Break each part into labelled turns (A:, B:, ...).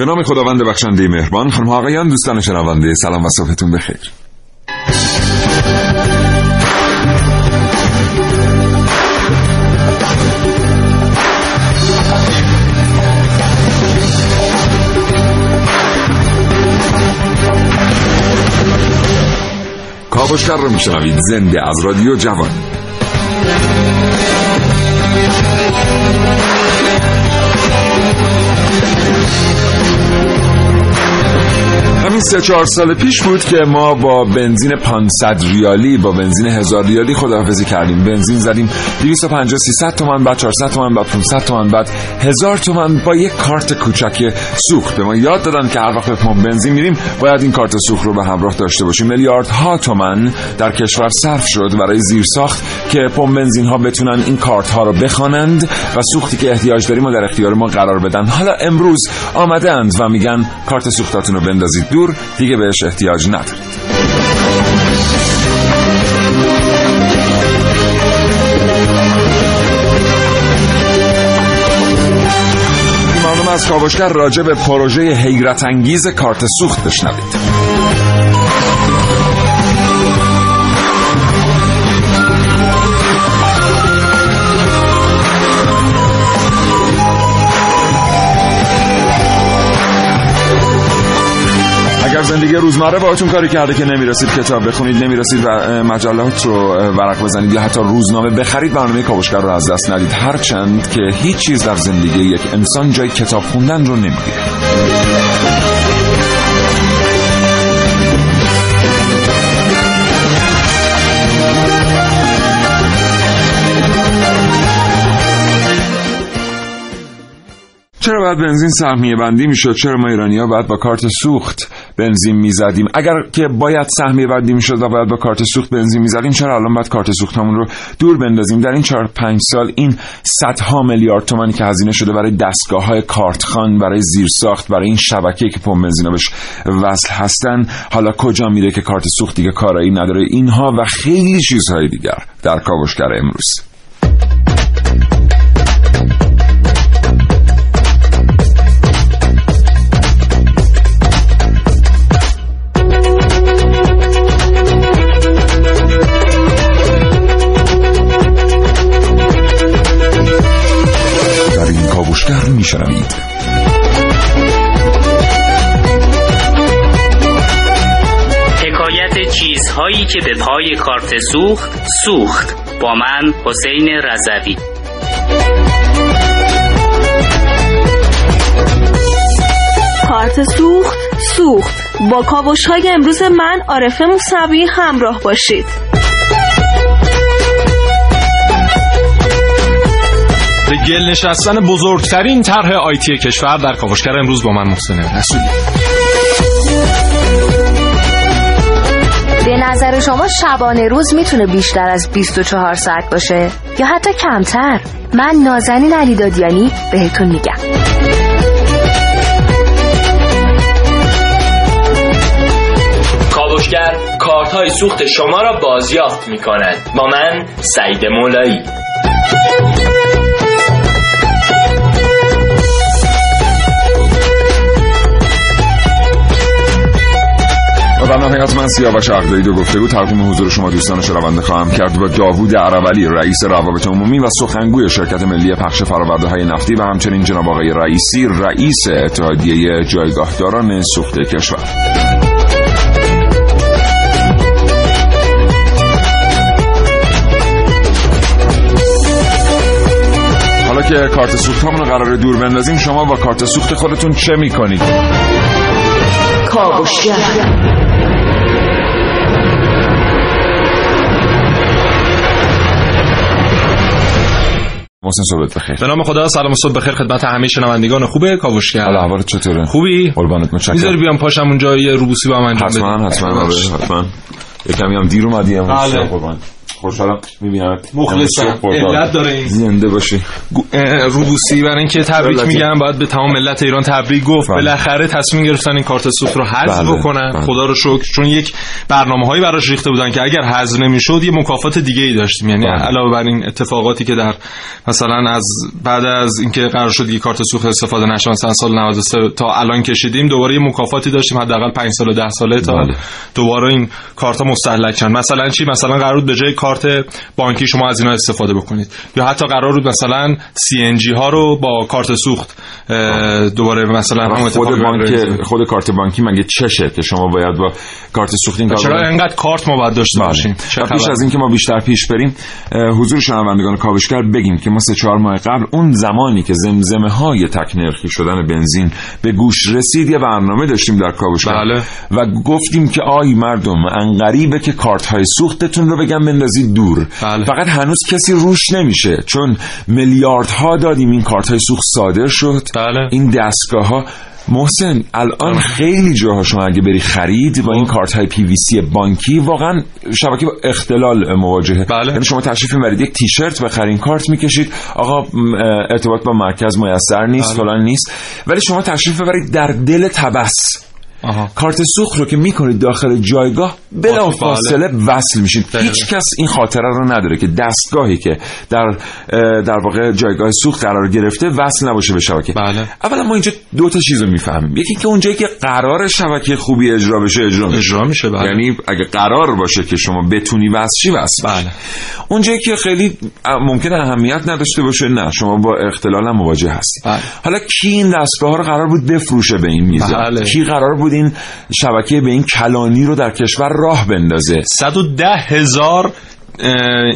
A: به نام خداوند بخشنده مهربان خانم آقایان دوستان شنونده سلام و صبحتون بخیر. کاوشگر رو میشنوید زنده از رادیو جوان. Thank you. همین سه چهار سال پیش بود که ما با بنزین 500 ریالی با بنزین هزار ریالی خداحافظی کردیم. بنزین زدیم 250 300 تومن بعد 400 تومن بعد 500 تومن بعد هزار تومن با یک کارت کوچک سوخت. به ما یاد دادن که هر وقت به پمپ بنزین میریم باید این کارت سوخت رو به همراه داشته باشیم. میلیاردها تومن در کشور صرف شد برای زیرساخت که پمپ بنزین ها بتونن این کارت ها رو بخوانند و سوختی که احتیاج داریم و در اختیار ما قرار بدن. حالا امروز آمدند و میگن کارت سوختاتون بندازید دور دیگه بهش احتیاج ندارید. از کاوشگر راجع به پروژه حیرت انگیز کارت سوخت بشنوید. زندگی روزمره باهاتون کاری کرده که نمی‌رسید کتاب بخونید نمی‌رسید و مجلات رو ورق بزنید یا حتی روزنامه بخرید برنامه کاوشگر رو از دست ندید. هرچند که هیچ چیز در زندگی یک انسان جای کتاب خوندن رو نمی‌گیره. چرا باید بنزین سهمیه بندی می‌شد؟ چرا ما ایرانی ها باید با کارت سوخت بنزین می‌زدیم؟ اگر که باید سهمیه بندی می‌شد و باید با کارت سوخت بنزین می‌زدیم چرا الان باید کارت سوخت همون رو دور بندازیم؟ در این چهار پنج سال این صدها میلیارد تومانی که هزینه شده برای دستگاه های کارتخان برای زیرساخت برای این شبکه که پمپ بنزینا بهش وصل هستن حالا کجا میره که کارت سوخت دیگه کارایی نداره اینها و خیلی چیزهای دیگر در کاوشگر امروز.
B: که به پای کارت سوخت سوخت. با من حسین رضوی.
C: کارت سوخت سوخت. با کاوش های امروز من عارفه موسوی همراه باشید.
D: به گل نشستن بزرگترین طرح آیتی کشور در کاوشگر امروز با من محسن رسولی.
E: نظر شما شبانه روز می‌تونه بیشتر از 24 ساعت باشه یا حتی کمتر؟ من نازنین علی دادیانی بهتون میگم.
B: کارت های سوخت شما را بازیافت می کند با من سعید مولایی.
A: در نهایت من سیاوش عقدایی دو گفته بود. تقدیم حضور شما دوستان شنونده خواهم کرد. با داوود عربلی رئیس روابط عمومی و سخنگوی شرکت ملی پخش فراورده های نفتی و همچنین جناب آقای رئیسی رئیس اتحادیه جایگاهداران سوخت کشور. حالا که کارت سوخت همون قرار دور بندازیم شما با کارت سوخت خودتون چه می‌کنید؟
C: کاوشگر
A: محسن بخیر.
D: به نام خدا سلام و صبح بخیر خدمت همه شنوندگان خوبه کاوشگر
A: حالا احوالت چطوره؟
D: خوبی؟
A: قربانت
D: می‌ذاری
A: متشکرم
D: بیام پاشم اونجا یه روبوسی با من انجام بدی؟
A: حتما حتما آره،. حتما. یه کمی هم دیر اومدی امروز
D: بله.
A: قربان خوشحالم می‌بینم
D: مخلصم. علت داره این.
A: زنده باشی
D: روبوسی برای اینکه تبریک. میگم باید به تمام ملت ایران تبریک گفت
A: بله.
D: بالاخره تصمیم گرفتن این کارت سوخت رو حذف
A: بله،
D: بکنن
A: بله.
D: خدا رو شکر چون یک برنامه هایی براش ریخته بودن که اگر حذف نمی‌شد یه مکافات دیگه ای داشتیم یعنی
A: بله.
D: علاوه بر این اتفاقاتی که در مثلا از بعد از اینکه قرار شد یه کارت سوخت استفاده نشه مثلا سال 93 تا الان کشیدیم دوباره یه مکافاتی داشتیم حداقل 5 سال و 10 ساله تا
A: بله.
D: دوباره این کارت مستهلک شن مثلا چی مثلا قرار بود به جای کارت بانکی شما از اینا استفاده بکنید یا حتی قرار بود مثلا سی ان جی ها رو با کارت سوخت دوباره مثلا هم
A: خود بانک خود کارت بانکی مگه چشه که شما باید با کارت سوخت این کار
D: چرا؟ انقدر کارت ما باید داشته
A: بله.
D: باشیم
A: پیش؟ از اینکه ما بیشتر پیش بریم حضور شنوندگان کاوشگر بگیم که ما سه چهار ماه قبل اون زمانی که زمزمه های تک نرخی شدن بنزین به گوش رسید یه برنامه داشتیم در کاوشگر
D: بله.
A: و گفتیم که آی مردم انقریبه که کارت های سوختتون رو بگم بندازید دور.
D: بله.
A: فقط هنوز کسی روش نمیشه چون میلیاردها دادیم این کارت های سوخت صادر شد.
D: بله.
A: این دستگاه ها محسن الان خیلی جاها شما اگه بری خرید با این کارت های پی وی سی بانکی واقعا شبکه با اختلال مواجهه.
D: بله.
A: یعنی شما تشریف می‌برید یک تیشرت بخرین کارت می‌کشید. آقا ارتباط با مرکز میسر نیست
D: بله.
A: فلان نیست. ولی شما تشریف ببرید در دل تبس.
D: آها.
A: کارت سوخت رو که می‌کنید داخل جایگاه بلا فاصله وصل میشید. هیچ کس این خاطره رو نداره که دستگاهی که در در واقع جایگاه سوخت قرار گرفته وصل نباشه به شبکه
D: بله.
A: اولا ما اینجا دو تا چیز رو می‌فهمیم یکی که اونجایی که قرار شبکه خوبی اجرا بشه اجرا میشه
D: اجرا میشه بله
A: یعنی اگه قرار باشه که شما بتونی وصل وصل
D: بله.
A: اونجایی که خیلی ممکنه اهمیت نداشته باشه نه شما با اختلال مواجه هستید
D: بله.
A: حالا کی این دستگاه رو قرار بود بفروشه به این میزان
D: بله.
A: کی قرار بود این شبکه به این کلانی رو در کشور راه بندازه.
D: 110 هزار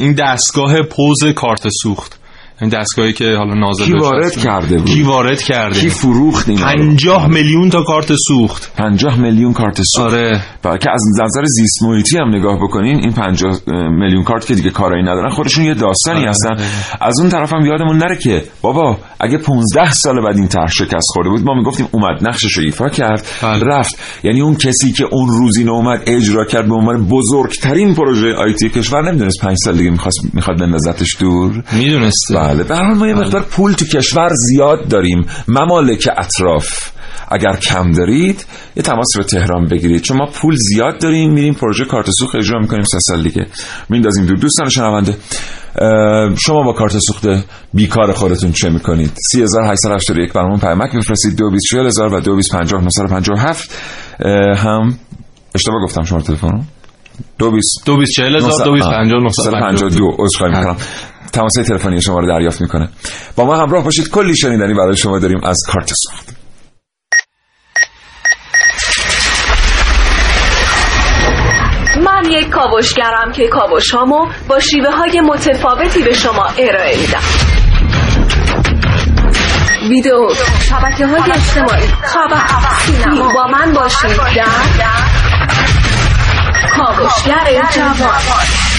D: این دستگاه پوز کارت سوخت. این دستگاهی که حالا نازل
A: کی وارد. کرده بود؟
D: کی وارد کرده؟
A: کی فروخت این
D: 50 میلیون تا کارت سوخت.
A: 50 میلیون کارت سوخت.
D: آره.
A: که از نظر زیست محیطی هم نگاه بکنین این 50 میلیون کارت که دیگه کارایی ندارن خودشون یه داستانی
D: آره،
A: هستن. از اون طرف هم یادمون نره که بابا اگه 15 سال بعد این طرح شکست خورده بود ما می‌گفتیم اومد نقشش رو ایفا کرد
D: بله.
A: رفت. یعنی اون کسی که اون روزی اومد اجرا کرد به عنوان بزرگترین پروژه آیتی کشور نمی‌دونست 5 سال دیگه می‌خواست می‌خواد بندازتش دور.
D: می‌دونسته.
A: بله. به هر حال ما یه مقدار پول تو کشور زیاد داریم. ممالک اطراف اگر کم دارید یه تماس به تهران بگیرید. چون ما پول زیاد داریم میریم پروژه کارت سوخت اجرا می‌کنیم. سه سال دیگه میندازیم دور. دوستان شنونده شما با کارت سوخت بیکار خودتون چه می‌کنید؟ 3881 برامون پیامک بفرستید 224000 و 2250 هم اشتباه گفتم شما تلفن رو 22
D: دو بیس چهل هزار دو بیس پنجاه نه صد پنجاه دو.
A: 52 عذرخواهی می‌کنم. تماس تلفنی شما رو دریافت می‌کنه. با ما همراه باشید. کلی شنیدنی برای شما داریم از کارت سوخت.
C: یک کاوشگرم که کاوش هامو با شیوه های متفاوتی به شما ارائه میدم. ویدیو شبکه های اجتماعی. خبر سینما با من باشید در کاوشگر جوان.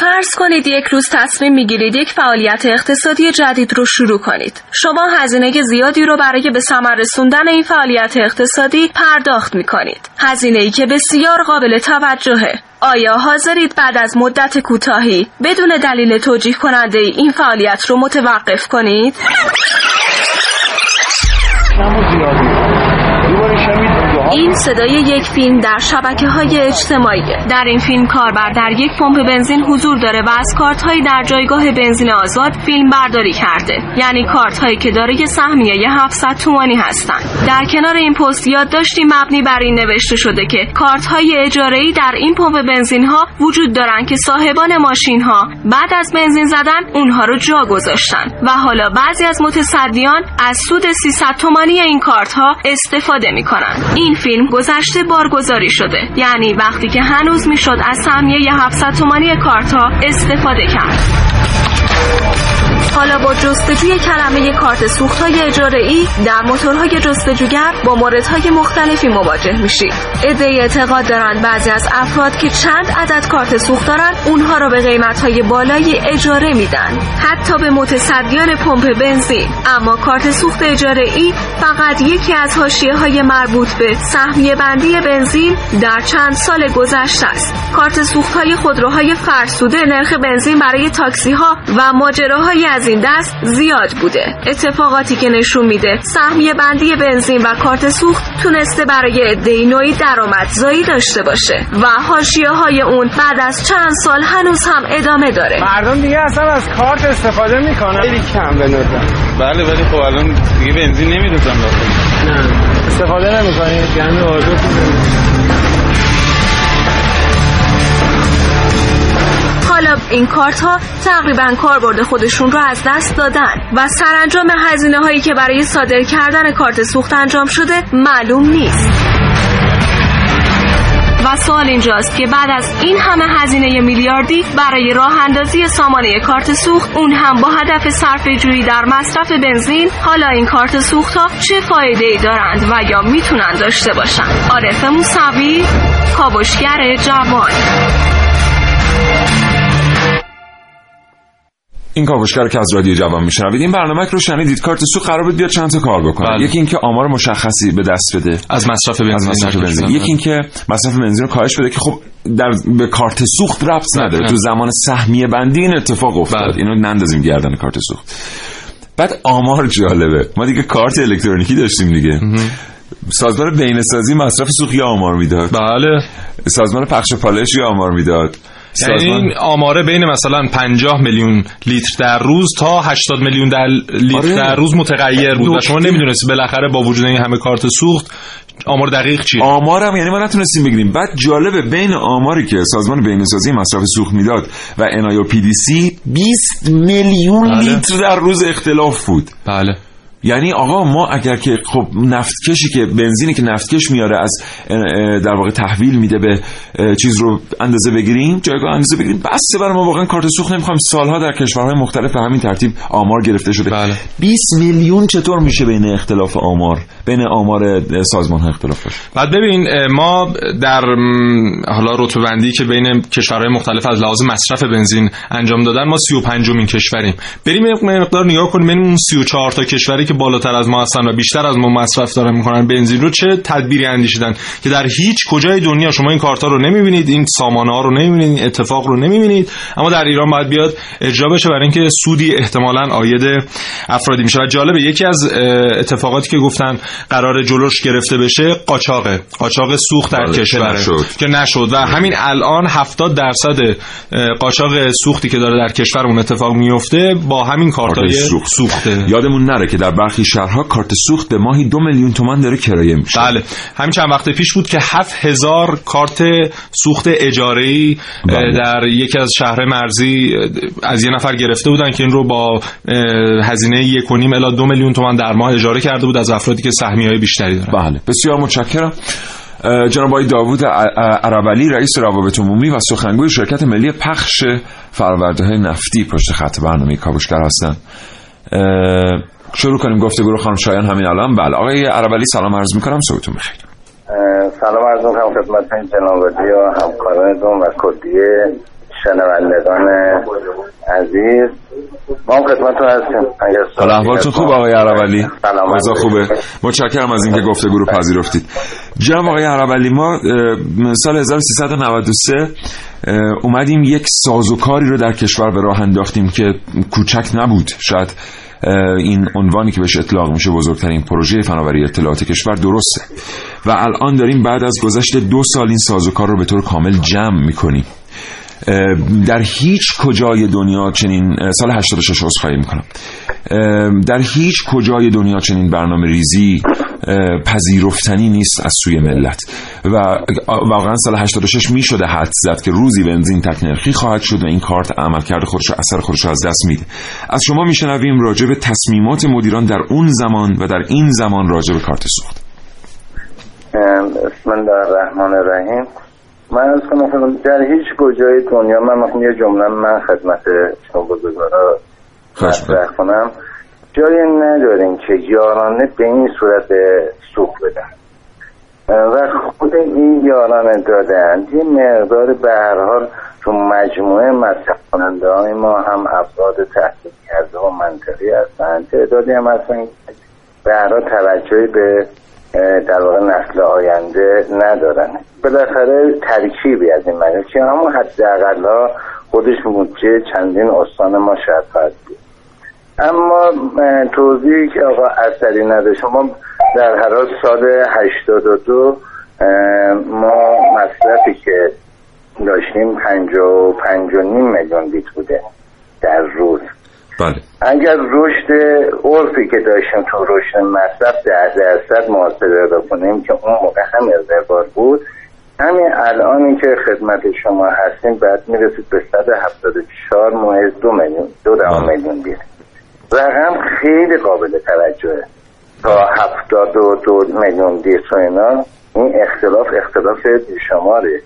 C: فرض کنید یک روز تصمیم می‌گیرید یک فعالیت اقتصادی جدید رو شروع کنید. شما هزینه زیادی رو برای به ثمر رسوندن این فعالیت اقتصادی پرداخت می‌کنید. هزینه ای که بسیار قابل توجهه. آیا حاضرید بعد از مدت کوتاهی بدون دلیل توجیه کننده این فعالیت رو متوقف کنید؟ این صدای یک فیلم در شبکه های اجتماعی. در این فیلم کاربر در یک پمپ بنزین حضور داره و از کارت هایی در جایگاه بنزین آزاد فیلم برداری کرده. یعنی کارت هایی که داره سهمیه 700 تومانی هستند در کنار این پست یادداشتی مبنی بر این نوشته شده که کارت های اجاره ای در این پمپ بنزین ها وجود دارن که صاحبان ماشین ها بعد از بنزین زدن اونها رو جا گذاشتن و حالا بعضی از متصدیان از سود 300 تومانی این کارت ها استفاده می‌کنن. این فیلم گذشته بارگذاری شده. یعنی وقتی که هنوز می‌شد از سهمیه 700 تومانی کارت ها استفاده کرد. حالا با جستجوی کلمه کارت سوخت های اجاره ای در موتورهای جستجوگر با موردهای مختلفی مواجه میشید عده اعتقاد دارند بعضی از افراد که چند عدد کارت سوخت دارن اونها را به قیمت های بالای اجاره میدن. حتی به متصدیان پمپ بنزین. اما کارت سوخت اجاره ای فقط یکی از حاشیه های مربوط به سهمیه بندی بنزین در چند سال گذشته است. کارت سوخت های خودروهای فرسوده نرخ بنزین برای تاکسی ها و ماجراهای از این دست زیاد بوده. اتفاقاتی که نشون میده سهمیه بندی بنزین و کارت سوخت تونسته برای عدهای نوعی درآمدزایی داشته باشه و حاشیه های اون بعد از چند سال هنوز هم ادامه داره.
F: مردم دیگه اصلا از کارت استفاده می‌کنن. خیلی کم به
G: بله ولی خب الان دیگه بنزین نمیدوزن
F: نه. استفاده نمی‌کنید یعنی
C: حالا این کارت ها تقریبا کاربرد خودشون رو از دست دادن و سرانجام هزینه هایی که برای صادر کردن کارت سوخت انجام شده معلوم نیست. و سوال اینجاست که بعد از این همه هزینه میلیاردی برای راه اندازی سامانه کارت سوخت اون هم با هدف صرف جویی در مصرف بنزین حالا این کارت سوخت ها چه فایده ای دارند و یا می‌تونن داشته باشن؟ عارف موسوی کاوشگر جوان.
A: این کاوشگر که از رادیو جوان میشنوید این برنامه رو شنیدید. کارت سوخت قرار بود بیاد چند تا کار بکنه.
D: بله.
A: یکی اینکه آمار مشخصی به دست بده.
D: از مصرف
A: از
D: بنزین
A: مصرف
D: در
A: بنزین. یکی اینکه مصرف بنزین رو کاهش بده که خب در به کارت سوخت ربط
D: نه،
A: نداره.
D: نه.
A: تو زمان سهمیه بندی این اتفاق افتاد.
D: بله.
A: اینو نندازیم گردن کارت سوخت. بعد آمار جالبه. ما دیگه کارت الکترونیکی داشتیم دیگه. سازمان بینسازی مصرف سوخت یا آمار می‌داد.
D: بله.
A: سازمان پخش و پالایش یا آمار می‌داد.
D: یعنی این آماره بین مثلا 50 میلیون لیتر در روز تا 80 میلیون در لیتر
A: آره.
D: در روز متغیر بود. و شما نمی‌دونستی بالاخره با وجود این همه کارت سوخت آمار دقیق چیه؟
A: آمارم یعنی ما نتونستیم بگیریم. بعد جالبه بین آماری که سازمان بهینه‌سازی مصرف سوخت می‌داد و NIOPDC 20 میلیون
D: بله.
A: لیتر در روز اختلاف بود.
D: بله.
A: یعنی آقا ما اگر که خب نفتکشی که بنزینی که نفتکش میاره از در واقع تحویل میده به چیز رو اندازه بگیریم جایگاه اندازه بگیریم بس برای ما واقعا کارت سوخت نمی‌خوایم سالها در کشورهای مختلف به همین ترتیب آمار گرفته شده.
D: بله.
A: 20 میلیون چطور میشه بین اختلاف آمار بین آمار سازمان ها اختلاف باشه؟
D: بعد ببین ما در حالا رتبه بندی که بین کشورهای مختلف از لحاظ مصرف بنزین انجام دادن ما 35 مین کشوریم. بریم مقدار نگاه کنیم ببینیم اون 34 تا کشوری که بالاتر از ما هستن و بیشتر از ما مصرف دارن می‌کنن بنزین رو چه تدبیری اندیشیدن که در هیچ کجای دنیا شما این کارتا رو نمی‌بینید این سامانه ها رو نمی‌بینید این اتفاق رو نمی‌بینید. اما در ایران باید بیاد اجرا بشه برای اینکه سودی احتمالاً عاید افرادی میشه. و جالبه یکی از اتفاقاتی که گفتن قرار جلوش گرفته بشه قاچاقه. قاچاق سوخت در
A: بله، که نشد.
D: که نشد. و همین الان 70 درصد قاچاق سوختی که داره در کشورمون اتفاق میفته با همین کارتای
A: کارت سوخت.
D: سوخته.
A: یادمون نره که در برخی شهرها کارت سوخت به ماهی دو میلیون تومان داره کرایه میشه.
D: بله. همین چند وقت پیش بود که 7000 کارت سوخت اجاره
A: بله.
D: در یکی از شهر مرزی از یه نفر گرفته بودن که این رو با اه، هزینه 1.5 الی 2 میلیون تومان در ماه اجاره کرده بود از افرادی که سهمیه های بیشتری دارن.
A: بله بسیار متشکرم. جناب آقای داوود عربلی رئیس روابط عمومی و سخنگوی شرکت ملی پخش فرآورده های نفتی پشت خط برنامه کاوشگر هستن اه، شروع کنیم گفتگو رو خانم شایان همین الان. بله آقای عربلی سلام عرض می‌کنم. صبحتون بخیر.
H: سلام عرض می‌کنم خدمت جناب و همکارانتون و کلیه شنوندگان عزیز. ما هم خدمتتون هستیم.
A: حالا احوالتون خوب آقای عربلی؟
H: علیکم.
A: خوبه؟ متشکرم از اینکه گفتگو رو پذیرفتید. جناب آقای عربلی ما سال 1393 اه، اومدیم یک سازوکاری رو در کشور به راه انداختیم که کوچک نبود. شاید این عنوانی که بهش اطلاق میشه بزرگترین پروژه فناوری اطلاعات کشور درسته. و الان داریم بعد از گذشت دو سال این سازوکار رو به طور کامل جمع می‌کنیم. در هیچ کجای دنیا چنین سال 86 عذرخواهی می‌کنم. در هیچ کجای دنیا چنین برنامه ریزی پذیرفتنی نیست از سوی ملت. و واقعا سال 86 می شده حد زد که روزی بنزین تک نرخی خواهد شد و این کارت عملکرد خودش و اثر خودش از دست میده. از شما میشنویم راجع به تصمیمات مدیران در اون زمان و در این زمان راجع به کارت سوخت.
H: بسم الله الرحمن الرحیم. من از کنم در هیچ کجای دنیا من مثلا یه جمله من خدمت شما بزرگوارا کنم. جای نداریم که یارانه به این صورت سوق بدن. و خود این یارانه دادن یه مقدار به هر حال تو مجموعه مصرف کننده های ما هم افراد تحصیل کرده و منطقی هستن تعدادی هم هستن به هر توجهی به در واقع نسل آینده ندارن. بالاخره ترکیبی از این مجموعه که همون حداقل ها خودش بودجه چندین استان ما شاید بود. اما توضیحی که آقا اثری نداره شما در هر حال سال 82 اه، ما مصرفی که داشتیم 55 و میلیون لیتر بوده در روز.
A: بله.
H: اگر رشد عرفی که داشتیم تو رشد مصرف ده درصد محاسبه رو کنیم که اون موقع هم ارتباط بود همین الانی که خدمت شما هستیم بعد می‌رسید به 174 ممیز دو میلیون دو. میلیون لیتر رقم خیلی قابل توجهه. تا 72 میلیون لیتر و اینا این اختلاف اختلاف بیشماره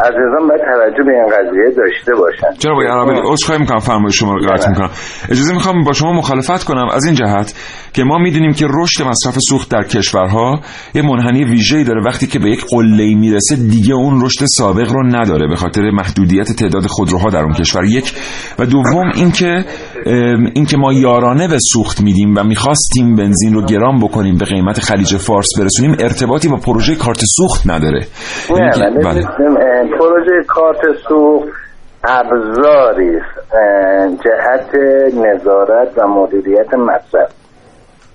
H: عزیزان باید توجه به این قضیه داشته باشن.
A: جناب آقای عربی عذرخواهی می‌کنم. فرمایش شما رو قطع
H: بله.
A: می‌کنم. اجازه می‌خوام با شما مخالفت کنم. از این جهت که ما می‌دونیم که رشد مصرف سوخت در کشورها یه منحنی ویژه‌ای داره. وقتی که به یک قله‌ای می‌رسه دیگه اون رشد سابق رو نداره به خاطر محدودیت تعداد خودروها در اون کشور. یک و دوم اینکه اینکه ما یارانه به سوخت میدیم و می‌خواستیم بنزین رو گران بکنیم به قیمت خلیج فارس برسونیم ارتباطی با پروژه کارت سوخت نداره.
H: نه پروژه کارت سوخت ابزاری است، جهت نظارت و مدیریت مصرف.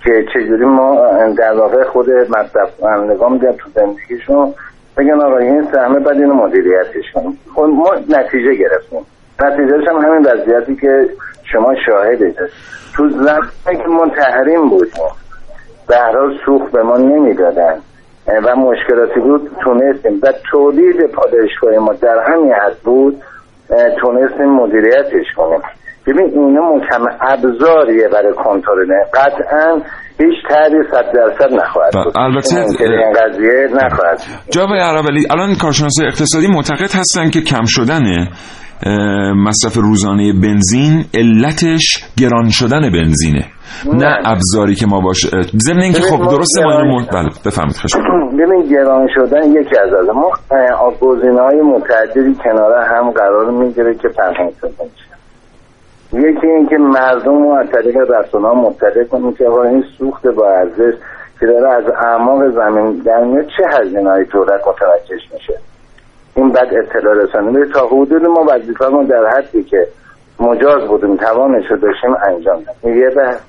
H: که چجوری ما در واقع خود مصرف کنندگان میگن تو زندگیشون بگن آقا این سهمه بعد اینو مدیریتش کنیم. خب ما نتیجه گرفتیم. نتیجهش هم همین وضعیتی که شما شاهدید. تو زمانی که ما تحریم بودیم به هر سوخت به ما نمی‌دادن. و مشکلاتی بود تونستیم. و تولید پاداشگاه ما در همین حد بود تونستیم مدیریتش کنیم. ببین اینا مکمل ابزاریه برای کنترل. قطعا هیچ طرحی صد درصد نخواهد
A: بله،
H: بود
A: البته،
H: این قضیه نخواهد.
A: جناب عربلی الان کارشناسای اقتصادی معتقد هستن که کم شدن اه، مصرف روزانه بنزین علتش گران شدن بنزینه نه ابزاری که ما باش اه، ضمن اینکه خب
H: ما
A: درسته ما اینو بله خواهش می‌کنم.
H: ببین گران شدن یکی از از ما گزینه های متعددی کنار هم قرار می‌گیره که سازی میشه یکی اینکه مردم رو از طریق رسانه مطلع کنیم که آقا این سوخت با ارزش که داره از اعماق زمین در میاد چه هزینه های دولت متوجهش میشه؟ این بعد اطلاع رسانی تا حدود ما وظیفه ما در حدی که مجاز بودیم توانش رو داشتیم انجام دادیم. یه بحث.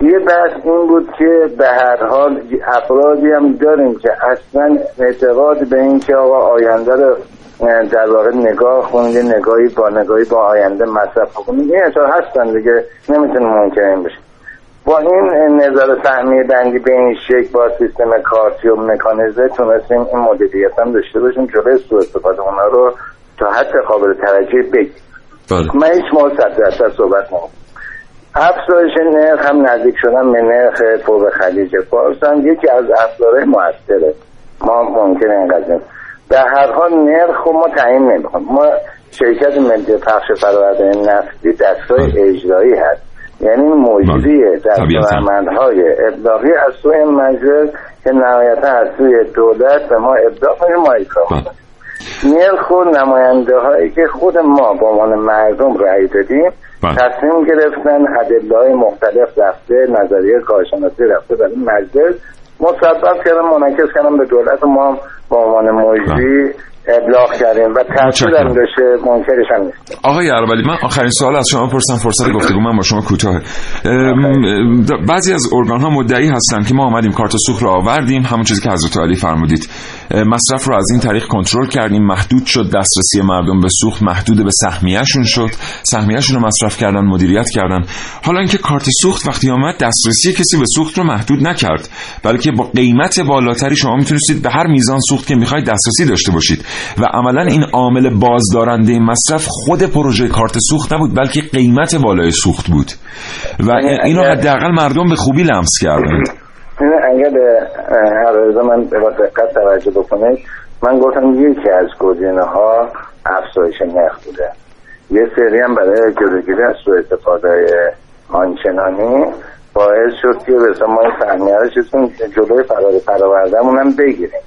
H: یه بحث این بود که به هر حال افرادی هم داریم که اصلا اعتقاد به این که آقا آینده رو در واقع نگاه کنید یه نگاهی با نگاهی با آینده مصرف کنید این اصلا هستن دیگه نمی‌تونه ممکن بشه. با این نظر سهمی بندی به این شکل با سیستم کارتی و مکانیزه تونستیم این مدیریت هم داشته باشیم جلوی سوء استفاده اونا رو تا حد قابل توجه بگیم
A: بله.
H: من هیچ موقع صد درصد صحبت نمیم افزایش نرخ هم نزدیک شدن به نرخ فوق خلیج فارس هم یکی از افزارهای موثره. ما ممکنه این به هر حال نرخ رو ما تعیین نمی‌کنیم ما شرکت ملی پخش فرآورده نفتی دستگاه اجرایی هست یعنی مجری. دستورالعملهای ابلاغی از سوی مجلس که نهایتا از سوی دولت به ما ابلاغ کنیم ما اجرا
A: بله.
H: نرخ و نماینده هایی که خود ما به عنوان مردم رأی دادیم
A: بله.
H: تصمیم گرفتن ادله های مختلف رفته نظریه کارشناسی رفته برای مجلس مسبب کردن منعکس کردن به دولت. ما هم به عنوان مجری ابلاغ کردیم و تاثیر
A: متشکرم.
H: هم داشته منکرش هم نیست.
A: آقای عربلی من آخرین سوال از شما پرسم فرصت گفتگو من با شما کوتاه. بعضی از ارگان ها مدعی هستن که ما آمدیم کارت سوخت رو آوردیم. همون چیزی که حضرت علی فرمودید. مصرف رو از این طریق کنترل کردیم. محدود شد دسترسی مردم به سوخت محدود به سهمیهشون شد. سهمیهشون رو مصرف کردن مدیریت کردن. حالا اینکه کارت سوخت وقتی آمد دسترسی کسی به سوخت رو محدود نکرد. بلکه با قیمت بالاتری شما می‌تونستید به هر میزان سوخت که می‌خواید دسترسی داشته باشید. و عملا این عامل بازدارنده مصرف خود پروژه کارت سوخت نبود بلکه قیمت بالای سوخت بود. و اینو حداقل مردم به خوبی لمس کردن.
H: این اگر عرضه من به دقت توجه بکنید. من گفتم یکی از گزینه ها افزایش نرخ بوده. یه سری هم برای جلوگیری از سوء استفاده آنچنانی باعث شد که به ما این فهمیه رو چیزیم جلوی فرار فرآوردهمون هم بگیریم.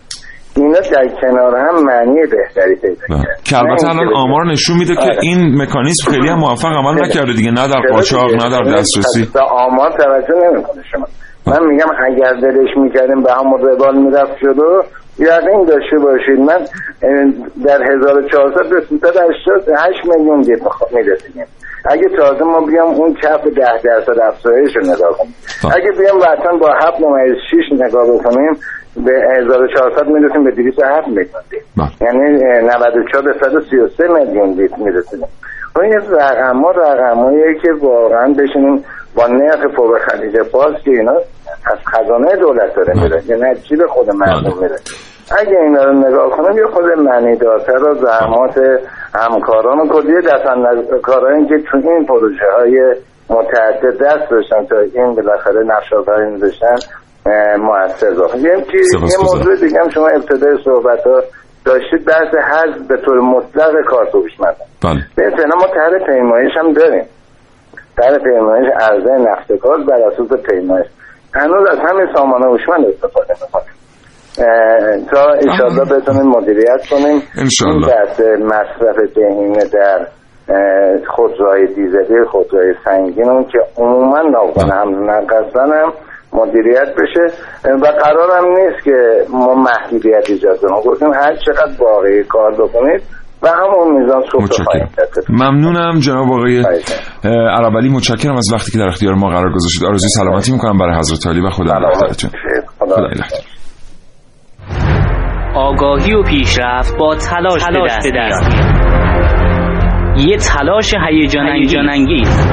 H: اینا در کنار هم معنی بهتری پیدا
A: بله.
H: کرد.
A: که البته الان آمار نشون میده که
H: آره.
A: این مکانیزم خیلی هم موفق عمل نکرده دیگه نه در قاچاق؟ نه در دسترسی.
H: به آمار توجه نمی‌کنه شما. من میگم اگر دلش می‌کردیم به همون روال می‌رفت جلو یقین داشته باشید. من در 1400 به 388 میلیون دیپ می‌رسیدیم. اگه تازه ما بیام اون کف 10 درصد افزایش رو نگاه کنیم. اگه بیام وطن با 7 ممیز 6 نگاه بکنیم به 1400 می‌رسیم به 207 میلیون
A: بله.
H: یعنی اه، 94 به 133 میلیون دیپ می‌رسیدیم. خب این رقم ها رقم که واقعا بشینیم با نرخ فوق خلیج فارس که اینا از خزانه دولت داره میره یعنی از جیب خود مردم میره. اگه اینا رو نگاه کنیم یه خود معنی دارتر و زحمات همکاران و کلیه دست کارهایی که تو این پروژه های متعدد دست داشتن تا این بالاخره نقش آفرین می‌ذاشتن موثر باشه یه یه. موضوع دیگه هم شما ابتدای صحبت ها داشتید بحث حذف به طور مطلق کار هوشمند.
A: بله.
H: ما طرح پیمایش هم داریم. طرح پیمایش عرضه نفت گاز بر اساس پیمایش. هنوز از همین سامان هوشمند استفاده می‌کنیم. تا ایشالله بتونیم مدیریت کنیم. بحث مصرف بهینه در خودروهای دیزلی خودروهای سنگین اون که عموما ناقصان هم نقصان هم مدیریت بشه. و قرار هم نیست که ما محدودیت ایجاد کنیم. گفتیم هر چقدر واقعی کار بکنید و همون میزان
A: متشکرم.
H: کرد.
A: ممنونم جناب آقای عربلی متشکرم از وقتی که در اختیار ما قرار گذاشتید. آرزوی سلامتی می‌کنم برای حضرت علی و خدا نگهدارتون
H: خدا.
B: آگاهی و پیشرفت با تلاش, به دست میاد یه تلاش هیجان انگیز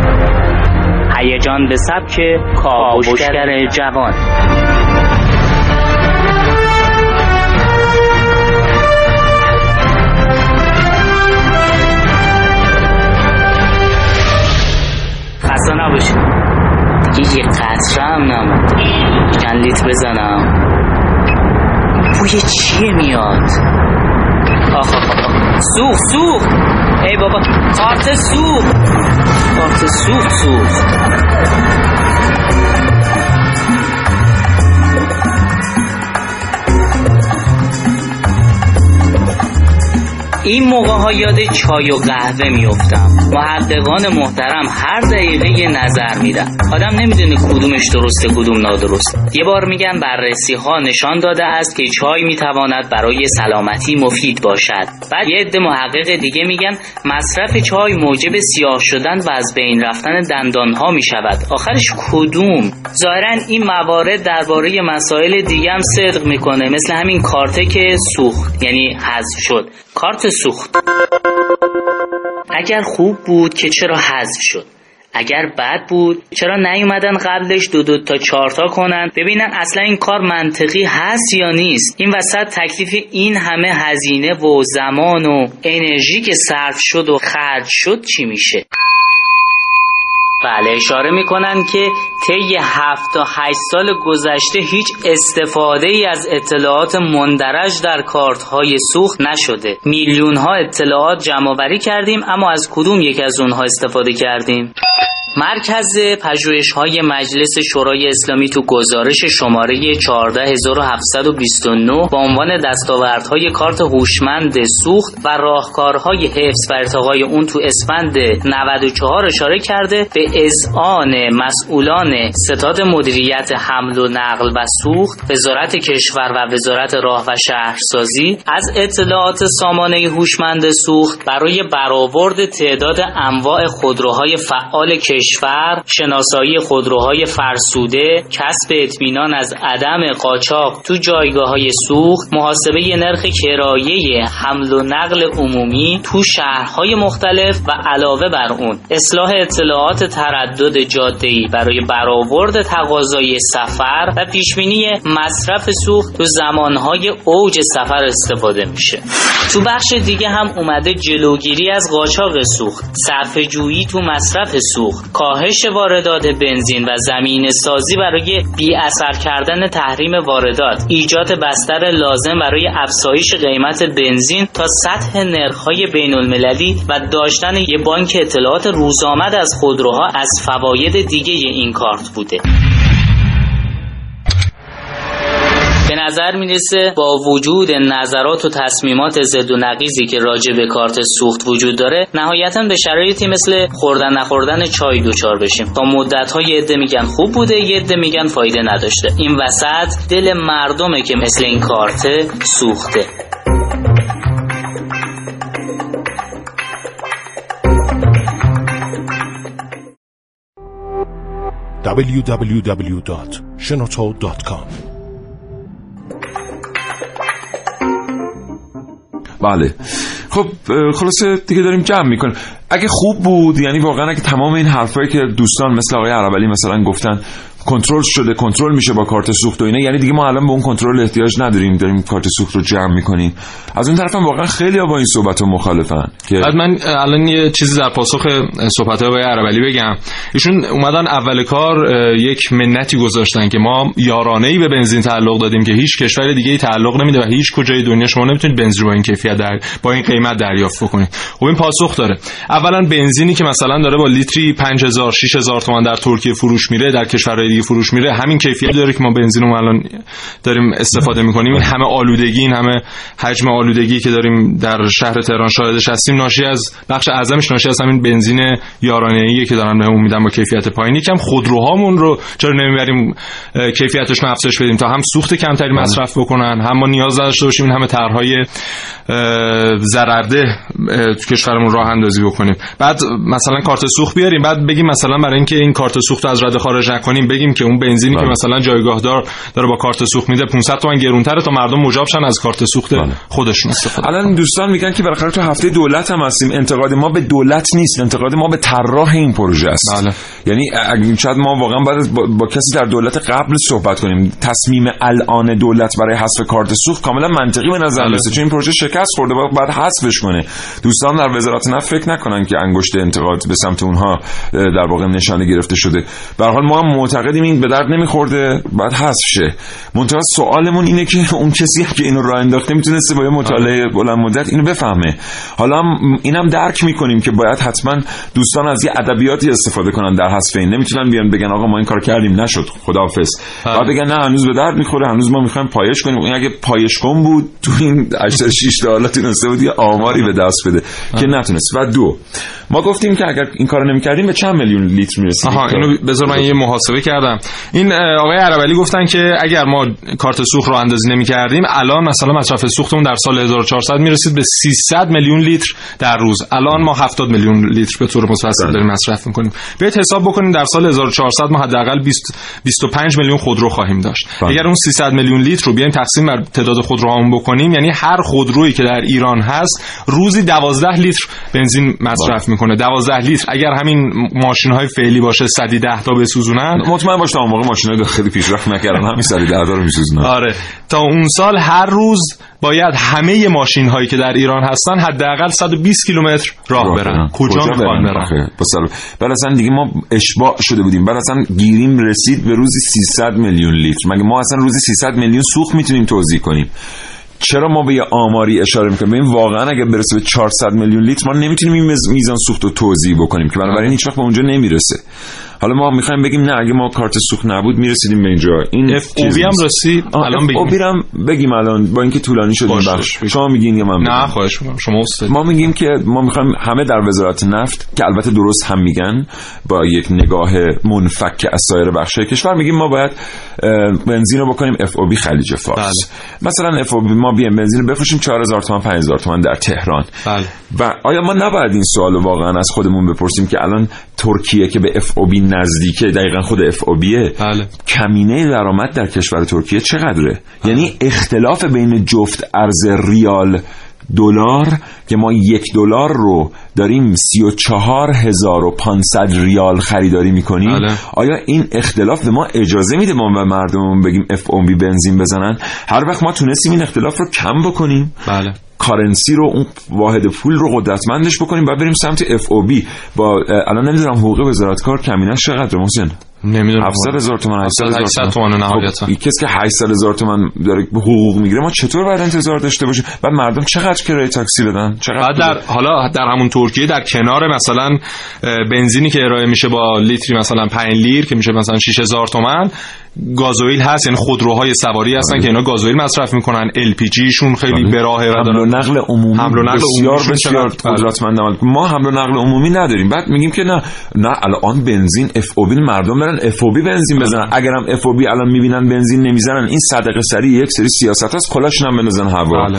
B: هیجان به سبک کاوشگر جوان. نباشید دیگه یه قطره هم نموند چند لیتر بزنم. بوی چیه میاد؟ آخ سوخ سوخ ای بابا کارت سوخ کارت سوخ سوخ این موقع ها یاد چای و قهوه میفتم محققان محترم هر دقیقه یه نظر میدن. آدم نمی‌دونه کدومش درسته کدوم نادرست یه بار میگن بررسی ها نشان داده است که چای می‌تواند برای سلامتی مفید باشد. بعد یه عده محقق دیگه میگن مصرف چای موجب سیاه شدن و از بین رفتن دندان ها می‌شود. آخرش کدوم؟ ظاهرا این موارد درباره مسائل دیگه هم صدق می‌کنه. مثل همین کارته که سوخت یعنی حذف شد. کارت سوخت. اگر خوب بود که چرا حذف شد؟ اگر بد بود چرا نیومدن قبلش دو دو تا چهار تا کنن؟ ببینن اصلا این کار منطقی هست یا نیست؟ این وسط تکلیف این همه هزینه و زمان و انرژی که صرف شد و خرج شد چی میشه؟ بله اشاره می‌کنن که طی هفت تا هشت سال گذشته هیچ استفاده ای از اطلاعات مندرج در کارت های سوخت نشده. میلیون ها اطلاعات جمع کردیم اما از کدوم یک از اونها استفاده کردیم؟ مرکز پژوهش های مجلس شورای اسلامی تو گزارش شماره 14729 با عنوان دستاوردهای کارت هوشمند سوخت و راهکارهای حفظ و ارتقای اون تو اسفند 94 اشاره کرده به اذعان مسئولان ستاد مدیریت حمل و نقل و سوخت وزارت کشور و وزارت راه و شهرسازی از اطلاعات سامانه هوشمند سوخت برای برآورد تعداد انواع خودروهای فعال کشور شناسایی خودروهای فرسوده کسب اطمینان از عدم قاچاق تو جایگاه های سوخت محاسبه نرخ کرایه حمل و نقل عمومی تو شهرهای مختلف و علاوه بر اون. اصلاح اطلاعات تردد جاده‌ای برای برآورد تقاضای سفر و پیشبینی مصرف سوخت تو زمانهای اوج سفر استفاده میشه. تو بخش دیگه هم اومده جلوگیری از قاچاق سوخت صرفه جویی تو مصرف سوخت کاهش واردات بنزین و زمین سازی برای بی اثر کردن تحریم واردات ایجاد بستر لازم برای افزایش قیمت بنزین تا سطح نرخ‌های بین المللی و داشتن یک بانک اطلاعات روزآمد از خودروها از فواید دیگه این کارت بوده. به نظر می‌رسه با وجود نظرات و تصمیمات ضد و نقیزی که راجع به کارت سوخت وجود داره نهایتا به شرایطی مثل خوردن نخوردن چای دوچار بشیم. تا مدت عده میگن خوب بوده یه عده میگن فایده نداشته. این وسط دل مردمه که مثل این کارت سوخته.
I: www.shenoto.com
A: بله. خب خلاصه دیگه داریم جمع می‌کنیم. اگه خوب بود یعنی واقعا اگه تمام این حرفایی که دوستان مثل آقای عربلی مثلا گفتن کنترل شده کنترل میشه با کارت سوخت و اینا. یعنی دیگه ما الان به اون کنترل احتیاج نداریم داریم کارت سوخت رو جمع می‌کنیم. از اون طرف هم واقعا خیلی با این صحبت رو مخالفن
D: که من الان یه چیزی در پاسخ صحبت های عربلی بگم. ایشون اومدن اول کار یک منتی گذاشتن که ما یارانه ای به بنزین تعلق دادیم که هیچ کشور دیگه ای تعلق نمیده و هیچ کجای دنیا شما نمی‌تونید بنزین با این کیفیت در با این قیمت دریافت بکنید. خب این پاسخ داره. اولا بنزینی که مثلا داره با لیتری 5000 6000 تومان در ترکیه فروش میره در کشورهای دیگه فروش میره همین کیفیت داره که ما بنزین الان داریم استفاده می‌کنیم. این همه آلودگی این همه حجم آلودگی که داریم در شهر تهران شاهدش هستیم ناشی از بخش اعظمش ناشی از همین بنزین یارانه ای که دارن بهمون میدن با کیفیت پایینی کم خودروهامون رو چرا نمی‌بریم کیفیتش رو افزایش بدیم تا هم سوخت کمتری مصرف بکنن هم ما نیاز داشته باشیم این همه طرحهای ضررده تو کشورمون راه اندازی بکنیم. بعد مثلا کارت سوخت بیاریم. بعد بگیم مثلا برای اینکه این کارت سوخت از رده خارج نکنیم بگیم که اون بنزینی که مثلا جایگاه دار داره با کارت سوخت میده 500 تومن گرونتره تا مردم مجاب شن از کارت سوخت خودشون استفاده
A: الان دوستان میگن که بالاخره تو هفته دولت هم هستیم. انتقاد ما به دولت نیست. انتقاد ما به طراح این پروژه است.
D: بله.
A: یعنی شاید ما واقعا باید با, با کسی در دولت قبل صحبت کنیم. تصمیم الان دولت برای حذف کارت سوخت کاملا منطقی به نظر میاد چون این پروژه شکست خورده باید حذفش کنه. دوستان در وزارت نفت فکر نکنن که انگشت انتقاد به سمت اونها در واقع نشانه گرفته شده. به حال ما هم معتقدیم این به درد نمیخورده. بعد حذف شه منتها سوالمون اینه که اون کسی که اینو راه انداخته می‌تونسته با یه مطالعه بلند مدت اینو بفهمه. حالا اینم درک می‌کنیم که باید حتما دوستان از یه ادبیاتی استفاده کنن در حذف این. نمی‌تونن بیان بگن آقا ما این کار کردیم نشد. خداحافظ. بعد بگن نه هنوز به درد می‌خوره هنوز ما می‌خوایم پایش کنیم. این اگه پایش کن بود تو این 86 تا حالا تونسته بود یه آماری به دست بده که نتونست. و دو ما گفتیم که اگر این کارو نمی‌کردیم به چند میلیون لیتر می‌رسیم
D: آها اینو بذار من یه محاسبه کردم. این آقای عربلی گفتن که اگر ما کارت سوخت رو اندازی نمی‌کردیم الان مثلا مصرف سوختمون در سال 1400 می‌رسید به 300 میلیون لیتر در روز. الان ما 70 میلیون لیتر به طور متوسط داریم مصرف می‌کنیم. بیاید حساب بکنیم در سال 1400 ما حداقل 20 25 میلیون خودرو خواهیم داشت. بله. اگر اون 300 میلیون لیتر رو بیایم تقسیم بر تعداد خودروهامون بکنیم یعنی هر خودرویی که در ایران هست روزی 12 لیتر بنزین مصرف می‌کنه. 12 لیتر. اگر همین ماشین های فعلی باشه 110 تا بسوزونن
A: مطمئن باش تا اون موقع ماشینای خیلی پیشرفت نکردن همین 110 تا رو میسوزونن
D: آره. تا اون سال هر روز باید همه ماشین هایی که در ایران هستن حداقل 120 کیلومتر راه برن. کجا می‌خوان برن؟
A: بعد اصلا دیگه ما اشباع شده بودیم. بعد اصلا گیریم رسید به روزی 300 میلیون لیتر. مگه ما اصلا روزی 300 میلیون سوخت می‌تونیم توزیع کنیم؟ چرا ما به یه آماری اشاره می‌کنیم؟ ببین واقعا اگه برسه به 400 میلیون لیتر ما نمی‌تونیم این میزان سوخت رو توزیع بکنیم که بنابراین هیچ وقت به اونجا نمی‌رسه. حالا ما می‌خوایم بگیم نه اگه ما کارت سوخت نبود می‌رسیدیم به اینجا. این
D: اف او هم رسید الان بگیم.
A: هم بگیم الان با اینکه طولانی شد این بخش. شما میگین یا من بگیم؟
D: نه خواهش می‌کنم. شما استاد.
A: ما میگیم که ما می‌خوایم همه در وزارت نفت که البته درست هم میگن با یک نگاه منفک از سایر بخش کشور میگیم ما باید بنزین رو بکنیم FOB خلیج فارس. بله. مثلا FOB ما بیایم بنزین رو بفروشیم 4000 تومان 5000 تومان در تهران.
D: بله.
A: و آیا ما نباید این سوال واقعا از خودمون بپرسیم که الان ترکیه که به FOB نزدیکه دقیقا خود FOB ه
D: بله.
A: کمینه درآمد در کشور ترکیه چقدره؟ یعنی اختلاف بین جفت ارز ریال دلار که ما یک دلار رو داریم سی و چهار هزار و پانصد ریال خریداری می‌کنیم.
D: بله.
A: آیا این اختلاف به ما اجازه میده ما و مردممون بگیم FOB بنزین بزنن؟ هر وقت ما تونستیم این اختلاف رو کم بکنیم.
D: بله.
A: currency رو اون واحد پول رو قدرتمندش بکنیم و بریم سمت FOB با الان نمی‌دونم حقوق وزارت کار کمینش چقدر محسن؟
D: نمی‌دونم.
A: 700 هزار تومان 800 هزار
D: 800 تومان نهایتا.
A: خب، کسی که 800 هزار تومان داره به حقوق می‌گیره ما چطور باید انتظار داشته باشیم؟ بعد مردم چقدر کرایه تاکسی بدن؟ چقدر
D: بعد در حالا در همون ترکیه در کنار مثلا بنزینی که ارائه میشه با لیتری مثلا 5 لیر که میشه مثلا 6000 تومان گازوئیل هست یعنی خودروهای سواری هستن که اینا گازوئیل مصرف می‌کنن. ال پی شون خیلی به راهه و
A: حمل و نقل عمومی.
D: حمل و نقل
A: بسیار بسیار
D: بله.
A: قدرتمند عمل. ما حمل و نقل عمومی نداریم. بعد میگیم که نه نه الان بنزین اف او بی مردم برن اف او بی بنزین بزنن. اگرم FOB الان می‌بینن بنزین نمی‌زنن این صدقه سری یک سری سیاست هست کلاشون هم بندازن هوا.
D: بله.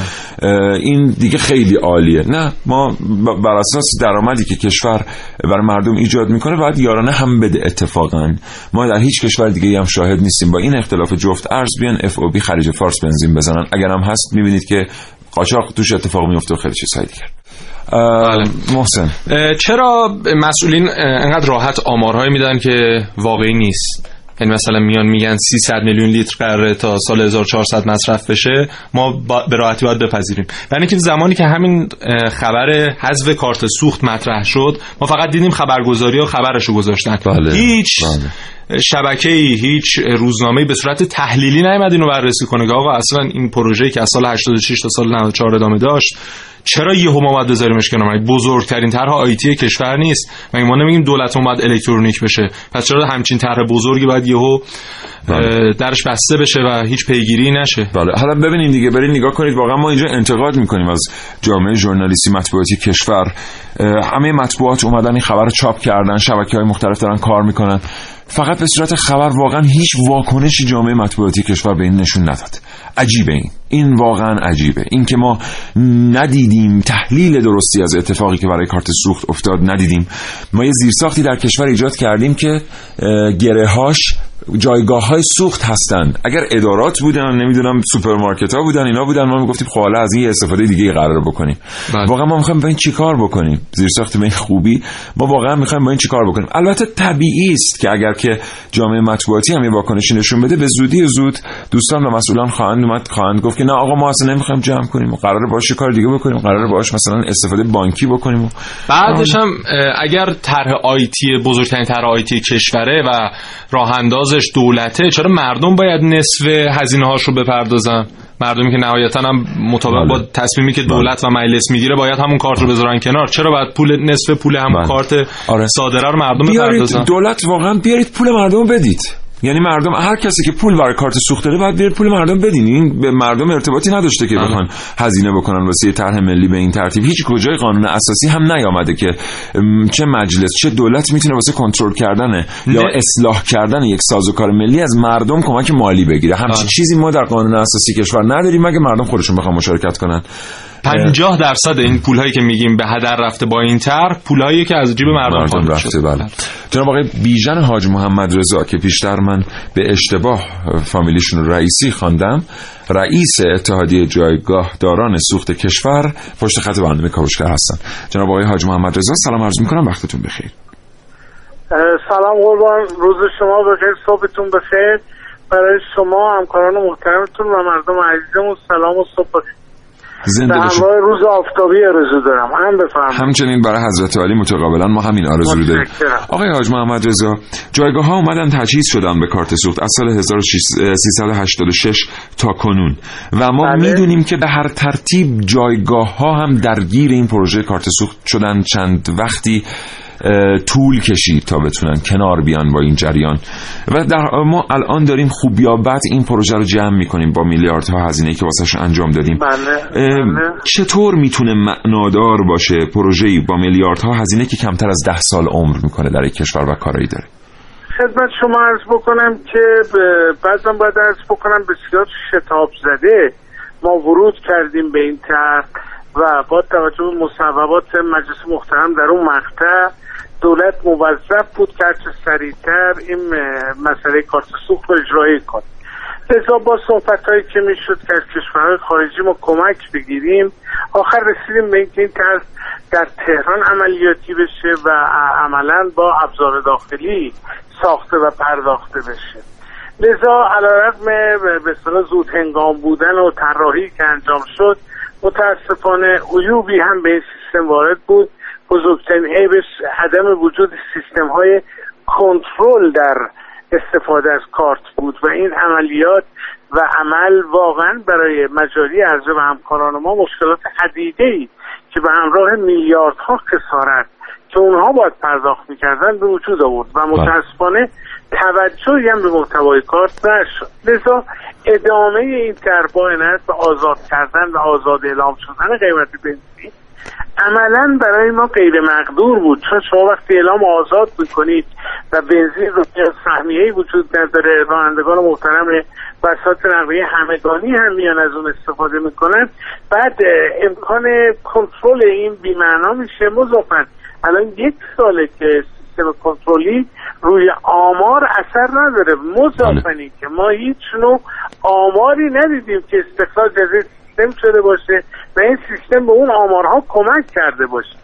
A: این دیگه خیلی عالیه. نه ما بر اساس درآمدی که کشور برای مردم ایجاد می‌کنه باید یارانه هم بده اتفاقا. ما در هیچ کشور دیگه هم شاهد نیستیم. با این اختلاف جفت ارز بیان اف او بی خلیج فارس بنزین بزنن. اگرم هست می‌بینید که قاچاق توش اتفاق میفته و خیلی چیزهای دیگر.
D: بله.
A: محسن.
D: چرا مسئولین انقدر راحت آمارهایی میدن که واقعی نیست؟ یعنی مثلا میان میگن 300 میلیون لیتر قراره تا سال 1400 مصرف بشه ما به راحتی باید بپذیریم یعنی که زمانی که همین خبر حذف کارت سوخت مطرح شد ما فقط دیدیم خبرگزاری ها خبرشو گذاشتن
A: بله.
D: هیچ
A: بله.
D: شبکه ای هیچ روزنامه به صورت تحلیلی نیومد اینو بررسی کنه که آقا اصلا این پروژه که از سال 86 تا سال 94 ادامه داشت چرا یهو ما باید بذاریمش کنار؟ بزرگترین طرح آیتی کشور نیست؟ مگه ما نمیگیم دولت باید الکترونیک بشه؟ پس چرا همچین طرح بزرگی باید یهو اه، درش بسته بشه و هیچ پیگیری نشه؟
A: بله. حالا ببینید دیگه برید نگاه کنید. واقعا ما اینجا انتقاد می‌کنیم از جامعه ژورنالیستی مطبوعاتی کشور. همه مطبوعات اومدن این خبر چاپ کردن شبکه های مختلف دارن کار می‌کنن. فقط به صورت خبر واقعا هیچ واکنشی جامعه مطبوعاتی کشور به این نشون نداد. عجیبه این. این واقعا عجیبه. این که ما ندیدیم تحلیل درستی از اتفاقی که برای کارت سوخت افتاد ندیدیم. ما یه زیرساختی در کشور ایجاد کردیم که گره هاش جایگاه های سوخت هستند. اگر ادارات بودن نمی‌دونم سوپرمارکت ها بودن اینا بودن ما می‌گفتیم خب حالا از این استفاده دیگه قرار بکنیم.
D: بله.
A: واقعا ما می‌خوایم با این چیکار بکنیم؟ زیرساخت به این خوبی. ما واقعا می‌خوایم با این چیکار بکنیم؟ البته طبیعی است که اگر که جامعه مطبوعاتی هم یه واکنشی نشون بده به زودی زود دوستان و مسئولان خواهند اومد خواهند گفت که نه آقا ما اصلا نمی‌خوایم جمع کنیم و قرار باشه کار دیگه بکنیم قرار باشه مثلا استفاده بانکی بکنیم و
D: بعدش هم اگر طرح آیتی بزرگترین طرح آیتی کشوره و راه اندازش دولته چرا مردم باید نصف هزینه هاش رو بپردازن مردمی که نهایتا هم مطابق
A: بله.
D: با تصمیمی که دولت و مجلس می‌گیره باید همون کارت رو بذارن کنار چرا باید پول نصف پول همون
A: بله.
D: کارت
A: آره.
D: صادره رو مردم بپردازن
A: دولت واقعا بیارید پول مردم رو بدید یعنی مردم هر کسی که پول برای کارت سوخت داره باید بیارید پول مردم بدین. این به مردم ارتباطی نداشته که بخوان هزینه بکنن واسه طرح ملی به این ترتیب. هیچ کجای قانون اساسی هم نیامده که چه مجلس چه دولت می‌تونه واسه کنترل کردن یا. اصلاح کردن یک سازوکار ملی از مردم کمک مالی بگیره. همچین. چیزی ما در قانون اساسی کشور نداریم مگه مردم خودشون بخوان مشارکت کنن؟
D: 50 درصد این پولهایی که میگیم به هدر رفته با این طرح پولهایی که از جیب مردم
A: مردم رفته. بله. جناب آقای بیژن حاج محمد رضا که پیشتر من به اشتباه فامیلیشون رو رئیسی خواندم رئیس اتحادیه جایگاه داران سوخت کشور پشت خط برنامه کاوشگر هستن. جناب آقای حاج محمد رضا سلام عرض می‌کنم وقتتون بخیر.
F: سلام قربان روز شما بخیر صبحتون بخیر. برای شما همکاران محترمتون و مردم عزیزمون سلام و صبح بخیر.
A: زنده باشید.
F: روز آفتابی آرزو دارم. هم بفرمایید.
A: همچنین برای حضرت علی متقابلا ما همین آرزو رو داریم. آقای حاج محمد رضا جایگاه ها اومدن تجهیز شدن به کارت سوخت از سال 1386 تا کنون. و ما
F: بله.
A: می‌دونیم که به هر ترتیب جایگاه ها هم درگیر این پروژه کارت سوخت شدن چند وقتی. طول کشید تا بتونن کنار بیان با این جریان. و در ما الان داریم خوب یا بد این پروژه رو جمع می‌کنیم با میلیاردها هزینه که واسش انجام دادیم.
F: بله بله.
A: چطور می‌تونه معنادار باشه پروژه‌ای با میلیاردها هزینه که کمتر از ده سال عمر می‌کنه در یک کشور و کارایی داره؟
F: خدمت شما عرض بکنم که ب- بعضا باید عرض بکنم بسیار شتاب زده ما ورود کردیم به این طرح و با توجه به مصوبات مجلس محترم در اون مقطع دولت موظف بود که هرچه سریعتر این مسئله کارت سوخت رو اجرایی کنه. لذا با صحبت هایی که می‌شد که از کشورهای خارجی ما کمک بگیریم آخر رسیدیم به اینکه این در تهران عملیاتی بشه و عملا با ابزار داخلی ساخته و پرداخته بشه. لذا علیرغم به اصطلاح زود هنگام بودن و طراحی که انجام شد متاسفانه عیوبی هم به این سیستم وارد بود. بزرگترین عیبش عدم وجود سیستم های کنترل در استفاده از کارت بود و این عملیات و عمل واقعا برای مجاری عرضه و همکاران ما مشکلات عدیده ای که به همراه میلیاردها خسارت که اونها باید پرداخت می‌کردن به وجود آورد و متاسفانه توجهی هم به محتوای کارت نشد. لذا ادامه این با به آزاد کردن و آزاد اعلام شدن قیمت بنزین عملا برای ما غیر مقدور بود. چون شما وقتی اعلام آزاد می‌کنید و بنزین رو سهمیه وجود نداره رانندگان محترم بسات نقلیه همگانی هم میان از اون استفاده می‌کنن بعد امکان کنترل این بیمعنا میشه. مضافن الان یک ساله که سیستم کنترلی روی آمار اثر نداره. مضافنی که ما هیچ نوع آماری ندیدیم که استخراج از سیستم شده باشه و این سیستم به اون آمارها کمک کرده باشه.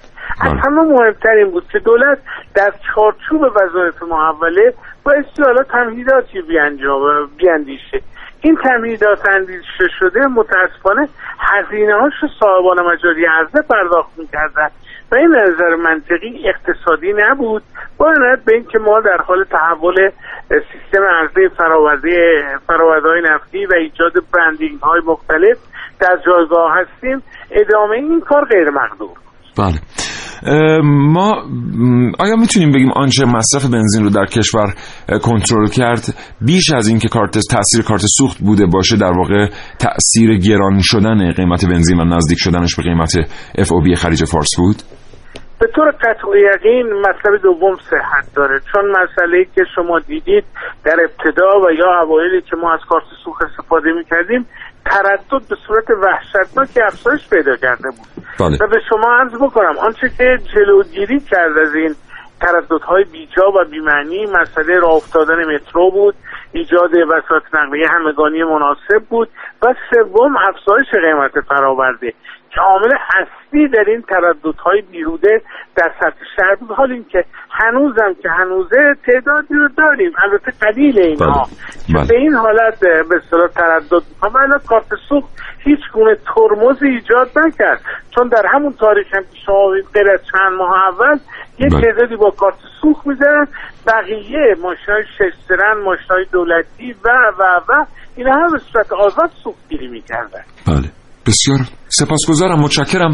F: از همه مهمتر این بود که دولت در چارچوب وظایف محوله بایستی حالا تمهیداتی بیاندیشه. این تمهیدات اندیشه شده متاسفانه هزینه هاش رو صاحبان مجاری عرضه پرداخت می‌کردن و این نظر منطقی اقتصادی نبود. با به اینکه ما در حال تحول سیستم عرضه فراورده های نفتی و ایجاد برندینگ های مختلف در جایگاه هستیم ادامه این کار غیر مقدور.
A: بله. ما آیا می‌تونیم بگیم آنچه مصرف بنزین رو در کشور کنترل کرد بیش از اینکه کارت تاثیر کارت سوخت بوده باشه در واقع تاثیر گران شدن قیمت بنزین و نزدیک شدنش به قیمت اف او بی خلیج فارس بود؟
F: به طور قطع یقین مطلب دوم صحت داره. چون مسئله که شما دیدید در ابتدا و یا اوایلی که ما از کارت سوخت استفاده می‌کردیم تردد به صورت وحشتناک افزایش پیدا کرده بود
A: بله.
F: و به شما عرض بکنم آنچه که جلوگیری کرد از این ترددهای بیجا و بیمعنی مسئله راه افتادن مترو بود ایجاد وسایط نقلیه همگانی مناسب بود و سوم افزایش قیمت فراورده که عامل اصلی در این ترددهای بیروده در سطح شهر بود. حال اینکه هنوزم که هنوزه تعدادی رو داریم. البته قلیل اینها. بله. بله. به این حالت به اصطلاح تردد می‌کنم کارت سوخت هیچ گونه ترمز ایجاد نکرد. چون در همون تاریخ هم شما غیر از چند ماه اول یه بله. تعدادی با کارت سوخت می‌زنن. بقیه ماشینای شش سرن ماشینای دولتی و و و اینا هم به صورت آزاد سوخت گیری می‌کردن.
A: بله. بسیار سپاسگزارم متشکرم.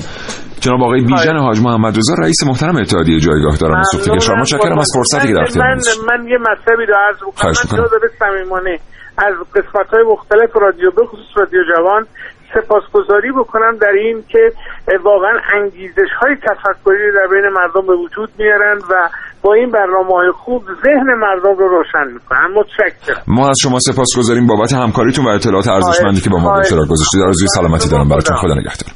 A: جناب آقای بیژن حاج محمد رضا رئیس محترم اتحادیه جایگاه دارم. سوخت کشور متشکرم. از فرصتی که در
F: من, من یه مطلبی رو عرض بکنم. من صمیمانه از قسمت های مختلف رادیو به خصوص رادیو جوان سپاسگزاری بکنم در این که واقعا انگیزش های تفکری در بین مردم به وجود میارن و با این برنامه های خوب ذهن مردم رو روشن می‌کنن متشکرم
A: ما از شما سپاسگزاریم بابت همکاریتون و اطلاعات ارزشمندی که با ما به اشتراک گذاشتید. آرزوی سلامتی دارم براتون. خدا نگهدار.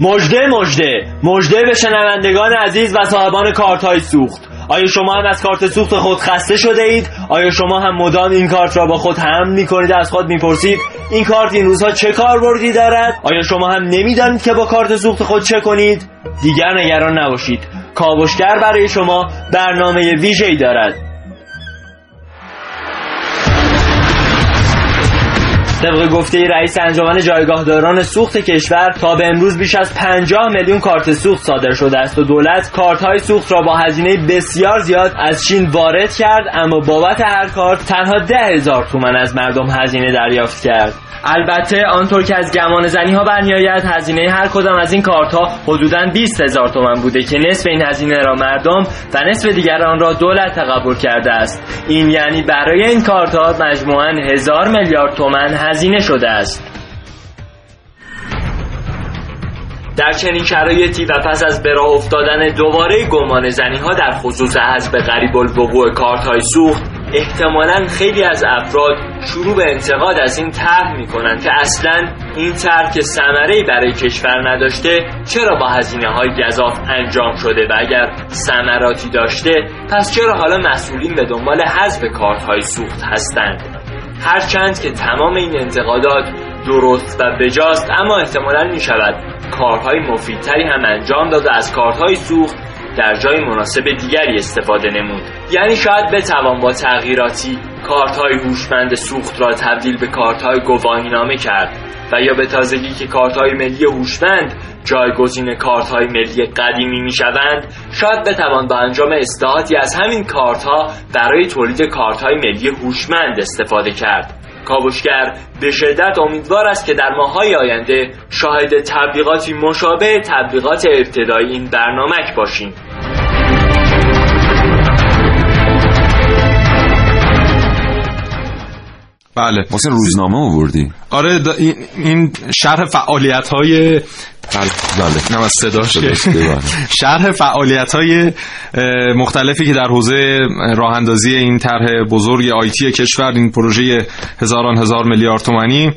J: مجده مجده مجده به شنوندگان عزیز و صاحبان کارت های سوخت. آیا شما هم از کارت سوخت خود خسته شده اید؟ آیا شما هم مدام این کارت را با خود هم می کنید از خود می‌پرسید این کارت این روزها چه کاربردی دارد؟ آیا شما هم نمی‌دانید که با کارت سوخت خود چه کنید؟ دیگر نگران نباشید کاوشگر برای شما برنامه ویژه‌ای دارد طبق گفته رئیس انجمن جایگاهداران سوخت کشور تا به امروز بیش از 50 میلیون کارت سوخت صادر شده است و دولت کارت های سوخت را با هزینه بسیار زیاد از چین وارد کرد اما بابت هر کارت تنها ده هزار تومن از مردم هزینه دریافت کرد. البته آنطور که از گمان زنی ها برمیآید هزینه هر کدام از این کارت ها حدودا 20 هزار تومن بوده که نصف این هزینه را مردم و نصف دیگر آن را دولت تقبل کرده است. این یعنی برای این کارت ها مجموعا هزار میلیارد تومن هزینه شده است. در چنین شرایطی و پس از به راه افتادن دوباره گمان زنی ها در خصوص حذف قریب الوقوع کارت های سوخت احتمالا خیلی از افراد شروع به انتقاد از این طرح می‌کنن که اصلا این طرح که ثمره برای کشور نداشته چرا با هزینه های گذاف انجام شده و اگر ثمراتی داشته پس چرا حالا مسئولین به دنبال حذف کارت های سوخت هستند؟ هرچند که تمام این انتقادات درست و بجاست اما احتمالا می شود کارهای مفیدتری هم انجام داد و از کارهای سوخت در جای مناسب دیگری استفاده نمود. یعنی شاید بتوان با تغییراتی کارت های هوشمند سوخت را تبدیل به کارت های گواهینامه کرد و یا به تازگی که کارت های ملی هوشمند جایگزین کارت های ملی قدیمی می شوند شاید بتوان با انجام اصلاحاتی از همین کارت ها برای تولید کارت های ملی هوشمند استفاده کرد. کاوشگر به شدت امیدوار است که در ماهای آینده شاهد تبلیغاتی مشابه تبلیغات ابتدایی این برنامک باشیم.
D: بله.
A: واسه روزنامه آوردی؟
D: آره این شرح فعالیت های
A: بله. بله.
D: از که
A: صداش که بله.
D: شرح فعالیت های مختلفی که در حوزه راه اندازی این طرح بزرگ آیتی کشور این پروژه هزاران هزار میلیارد تومانی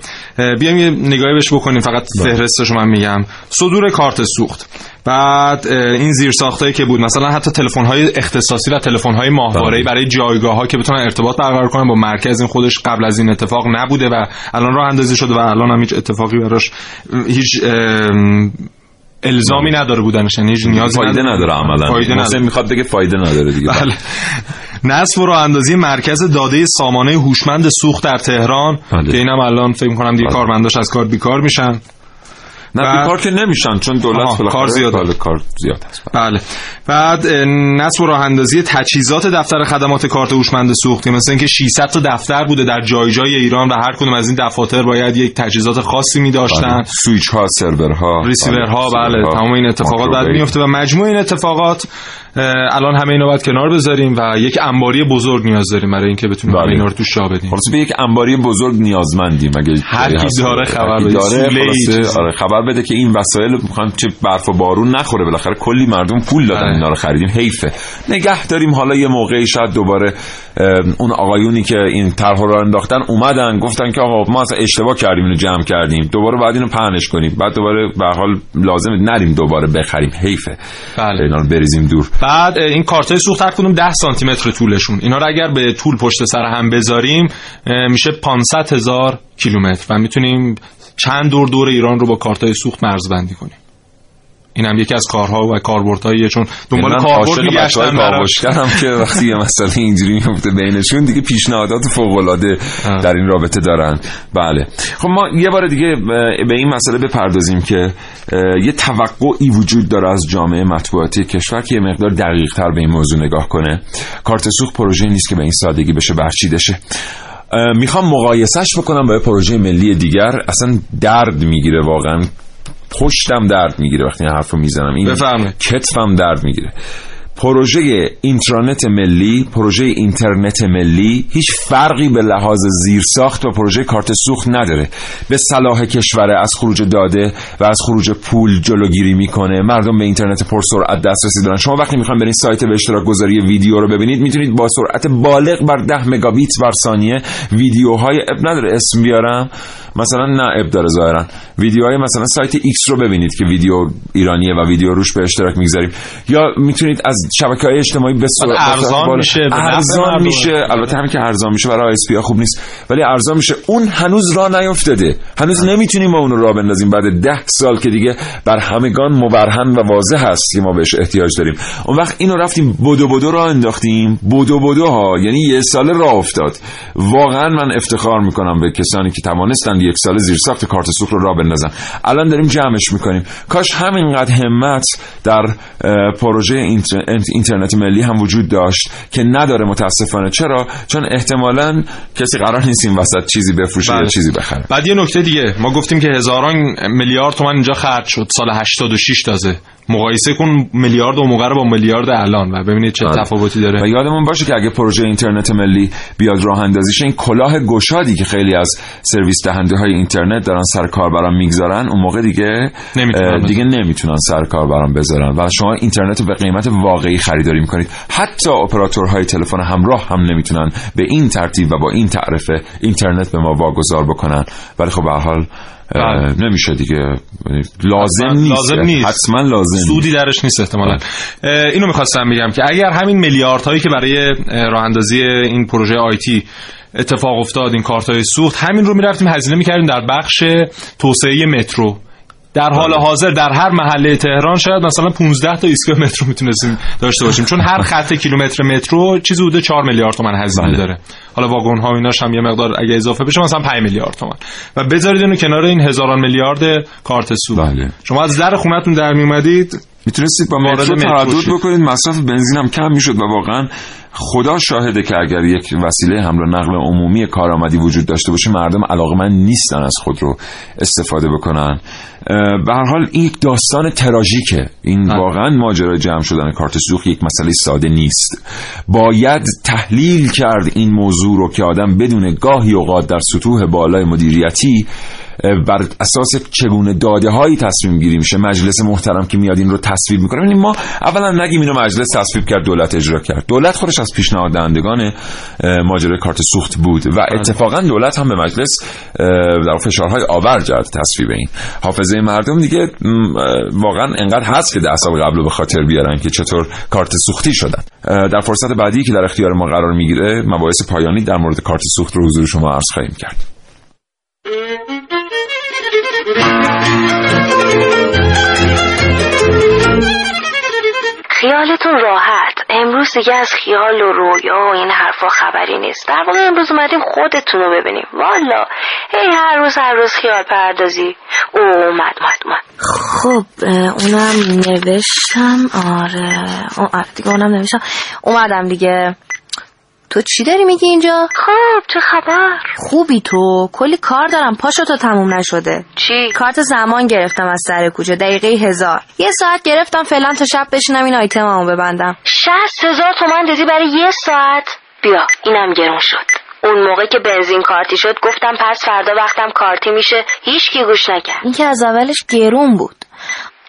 D: بیایم یه نگاهی بهش بکنیم. فقط
A: بله.
D: فهرستش من میگم. صدور کارت سوخت. بعد این زیر ساختایی که بود مثلا حتی تلفن های اختصاصی و تلفن های ماهواره
A: بله.
D: برای جایگاه ها که بتونن ارتباط برقرار کنن با مرکز این خودش قبل از این اتفاق نبوده و الان راه اندازی شده و الان هم هیچ اتفاقی براش هیچ ام، الزامی نداره بودنش یعنی هیچ نیازی
A: فایده نداره. عملا.
D: فایده
A: محسن
D: نداره.
A: می‌خواد بگه فایده نداره دیگه.
D: بله. نصب و راه اندازی مرکز داده سامانه هوشمند سوخت در تهران
A: بله.
D: که اینم الان فکر می‌کنم دیگه
A: بله.
D: کارمنداش از کار بیکار میشن.
A: نه
D: بعد-
A: بیکار که نمیشن چون دولت
D: کار زیاد
A: بله، کار زیاد هست.
D: بله. بعد اه، نصب و راه اندازی تجهیزات دفتر خدمات کارت هوشمند سوخت که مثلا اینکه 600 تا دفتر بوده در جای جای ایران و هر کدوم از این دفاتر باید یک تجهیزات خاصی می داشتن
A: بله. سویچ ها سرور ها
D: ریسیور ها بله تمام این اتفاقات بعد میفته و مجموع این اتفاقات الان همه اینا باید کنار بذاریم و یک انباری بزرگ نیاز داریم برای اینکه بتونیم
A: بله.
D: اینا رو توش جا بدیم
A: خلاص به یک انباری بزرگ نیازمندیم اگه
D: هر کی. داره
A: هر
D: خبر
A: کی
D: بده.
A: داره. آره خبر بده که این وسایل می‌خوان چه برف و بارون نخوره بالاخره کلی مردم پول دادن
D: بله.
A: اینا رو خریدیم حیفه نگه داریم حالا یه موقعی شاید دوباره اون آقایونی که این طرح رو انداختن اومدن گفتن که آقا ما اصلا اشتباه کردیم اینو جمع کردیم. دوباره بعد اینو پهنش کنیم. بعد دوباره به هر حال لازم نریم دوباره بخریم. حیفه.
D: بله.
A: اینا رو بریزیم دور.
D: بعد این کارت های سوخت هر کدوم 10 سانتی متر طولشون. اینا رو اگر به طول پشت سر هم بذاریم میشه 500 هزار کیلومتر. و می‌تونیم چند دور دور ایران رو با کارت های سوخت مرزبندی کنیم. این هم یکی از کارها و کاربردهاییه چون دنبال کاربرد میگشتن
A: کاوشگرم که وقتی یه مسئله اینجوری میفته بینشون دیگه پیشنهادات فوق العاده. در این رابطه دارن. بله. خب ما یه بار دیگه به این مسئله بپردازیم که یه توقعی وجود داره از جامعه مطبوعاتی کشور که یه مقدار دقیق تر به این موضوع نگاه کنه. کارت سوخت پروژه نیست که به این سادگی بشه برچیده شه. می‌خوام مقایسش بکنم با یه پروژه ملی دیگر. اصلا درد می‌گیره واقعا. پشتم درد می‌گیره وقتی این حرف رو می‌زنم. این
D: بفرمایید.
A: کتفم درد می‌گیره. پروژه اینترنت ملی پروژه اینترنت ملی هیچ فرقی به لحاظ زیرساخت و پروژه کارت سوخت نداره. به صلاح کشور از خروج داده و از خروج پول جلوگیری می‌کنه. مردم به اینترنت پرسرعت دسترسی دارن. شما وقتی می‌خواین برین سایت به اشتراک گذاری ویدیو رو ببینید می‌تونید با سرعت بالغ بر 10 مگابیت بر ثانیه ویدیوهای عیب نداره. اسم بیارم. مثلا نه عیب داره ظاهرا. ویدیوهای مثلا سایت X رو ببینید که ویدیو ایرانیه و ویدیو روش به اشتراک می‌گذاریم. یا می‌تونید از شبکه های اجتماعی به صورت
D: ارزان
A: بالا-
D: میشه،
A: ارزان. میشه. البته همین که ارزان میشه برای اس خوب نیست. ولی ارزان میشه. اون هنوز راه نیافتاده هنوز نمی‌تونیم با اون راه بندازیم. بعد ده سال که دیگه بر همگان مبرهن و واضح هست که ما بهش احتیاج داریم. اون وقت اینو رفتیم بدو بدو راه انداختیم. بدو بدو ها یعنی یه سال راه افتاد. واقعا من افتخار می‌کنم به کسانی که توانستن یک سال زیر ساخت کارت سوخت رو راه بندازن. الان داریم جمعش می‌کنیم. کاش همینقدر همت در پروژه اینتر- اینترنت ملی هم وجود داشت که نداره متاسفانه. چرا؟ چون احتمالا کسی قرار نیست این وسط چیزی بفروشه یا
D: بله.
A: چیزی بخره.
D: بعد یه نکته دیگه. ما گفتیم که هزاران میلیارد تومن اینجا خرج شد. سال 86 تازه. مقایسه کن میلیارد و موقع رو با میلیارد الان و ببینید چه
A: بله.
D: تفاوتی داره
A: و یادمون باشه که اگه پروژه اینترنت ملی بیاد راه اندازی شه، این کلاه گشادی که خیلی از سرویس دهنده های اینترنت دارن سر کاربران می‌گذارن اون موقع دیگه
D: نمی‌تونن.
A: دیگه نمی‌تونن سر کاربران بذارن و شما اینترنت رو به قیمت واقعی خریداری می‌کنید حتی اپراتورهای تلفن همراه هم نمی‌تونن به این ترتیب و با این تعرفه اینترنت به ما واگذار بکنن ولی خب به حال. نمیشه دیگه. یعنی لازم نیست.
D: لازم نیست.
A: حتما لازم نیست.
D: سودی درش نیست احتمالا. اه، اینو می‌خواستم بگم که اگر همین میلیاردهایی که برای اه، راه اندازی این پروژه آیتی اتفاق افتاد این کارت های سوخت همین رو می‌رفتیم هزینه می‌کردیم در بخش توسعه مترو. در حال حاضر در هر محله تهران شاید مثلا 15 تا ایستگاه مترو می‌تونستیم داشته باشیم. چون هر خط کیلومتر مترو چیزی بوده 4 میلیارد تومان هزینه
A: بله.
D: داره. حالا واگن ها ایناش هم یه مقدار اگه اضافه بشه مثلا 5 میلیارد تومان. و بذارید اینو کنار این هزاران میلیارد کارت سوخت
A: بله.
D: شما از در خونتون در میومدید
A: می‌تونستید با مترو تردد. بکنید. مصرف بنزین هم کم می‌شد و واقعا خدا شاهده که اگر یک وسیله حمل و نقل عمومی کارآمدی وجود داشته باشه مردم علاقمند نیستن از خود رو استفاده بکنن. به هر حال این یک داستان تراژیکه. این. واقعا ماجرای جمع شدن کارت سوخت یک مسئله ساده نیست. باید تحلیل کرد این موضوع رو که آدم بدون گاهی اوقات در سطوح بالای مدیریتی بر اساس چگونه داده هایی تصمیم گیری میشه مجلس محترم که میاد این رو تصویب می‌کنه. یعنی ما اولا نگیم اینو مجلس تصویب کرد دولت اجرا کرد. دولت خودش از پیشنهاد دهندگان ماجرای کارت سوخت بود و اتفاقا دولت هم به مجلس در فشارهای آور کرد تصویب این. حافظه مردم دیگه واقعا انقدر هست که ده سال قبل رو به خاطر بیارن که چطور کارت سوختی شدن. در فرصت بعدی که در اختیار ما قرار می‌گیره مباحث پایانی در مورد کارت سوخت رو حضور شما عرض خواهیم کرد.
E: خیالتون راحت. امروز دیگه از خیال و رویا و این حرفا خبری نیست. در واقع امروز اومدیم خودتون رو ببینیم. والا. هی هر روز هر روز خیال پردازی. او اومد اومد اومد. خب اونم نوشتم. آره. دیگه اونم نوشتم. اومدم دیگه. تو چی داری میگی اینجا؟ خب چه خبر؟ خوبی تو. کلی کار دارم. پاشو تا تموم نشده. چی؟ کارت زمان گرفتم از سر کوچه. دقیقه هزار. یه ساعت گرفتم فعلا تا شب بشینم این آیتممو ببندم. شست هزار تومن دادی برای یه ساعت. بیا اینم گرون شد. اون موقع که بنزین کارتی شد گفتم پس فردا وقتم کارتی میشه. هیچکی گوش نکرد. این که از اولش گرون بود.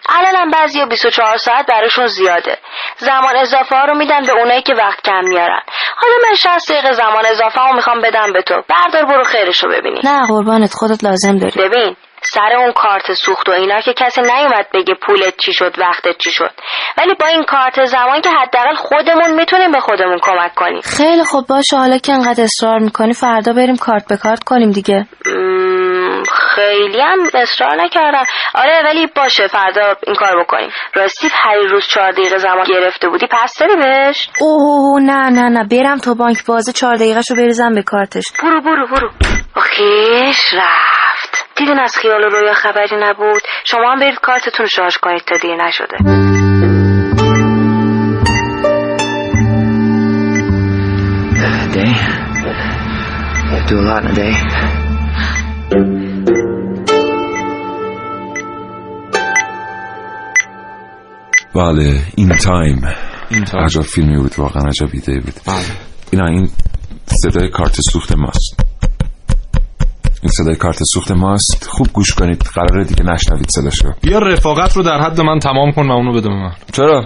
E: الانم بعضی 24 ساعت براشون زیاده. زمان اضافه ها رو میدن به اونایی که وقت کم میارن. حالا من 60 دقیقه زمان اضافه ها می‌خوام بدم به تو. بردار برو خیرشو ببینی. نه قربانت خودت لازم داری. ببین سر اون کارت سوخت و اینا که کسی نیومد بگه پولت چی شد وقتت چی شد. ولی با این کارت زمان که حداقل خودمون می‌تونیم به خودمون کمک کنیم. خیلی خوب باشه. حالا که انقدر اصرار می‌کنی فردا بریم کارت به کارت کنیم دیگه. خیلی هم اصرار نکردم. آره ولی باشه فردا این کار بکنیم. راستی هر روز چهار دقیقه زمان گرفته بودی. پس داری بهش؟ اوه نه نه نه. برم تا بانک بازه چهار دقیقه شو بریزم به کارتش. برو برو برو. آخیش رفت. دیدین از خیال و رویا خبری نبود؟ شما هم برید کارتتون رو شارژ کنید تا دیر نشده.
K: day. Do a lot in a day.
A: بله این time
D: این time.
A: عجب فیلمی بود واقعا عجب ایده بود.
D: بله.
A: اینا این صدای کارت سوخت ماست. این صدای کارت سوخت ماست. خوب گوش کنید. قراره دیگه نشنوید صداشو.
D: بیا رفاقت رو در حد من تمام کن و اونو بده به من.
A: چرا؟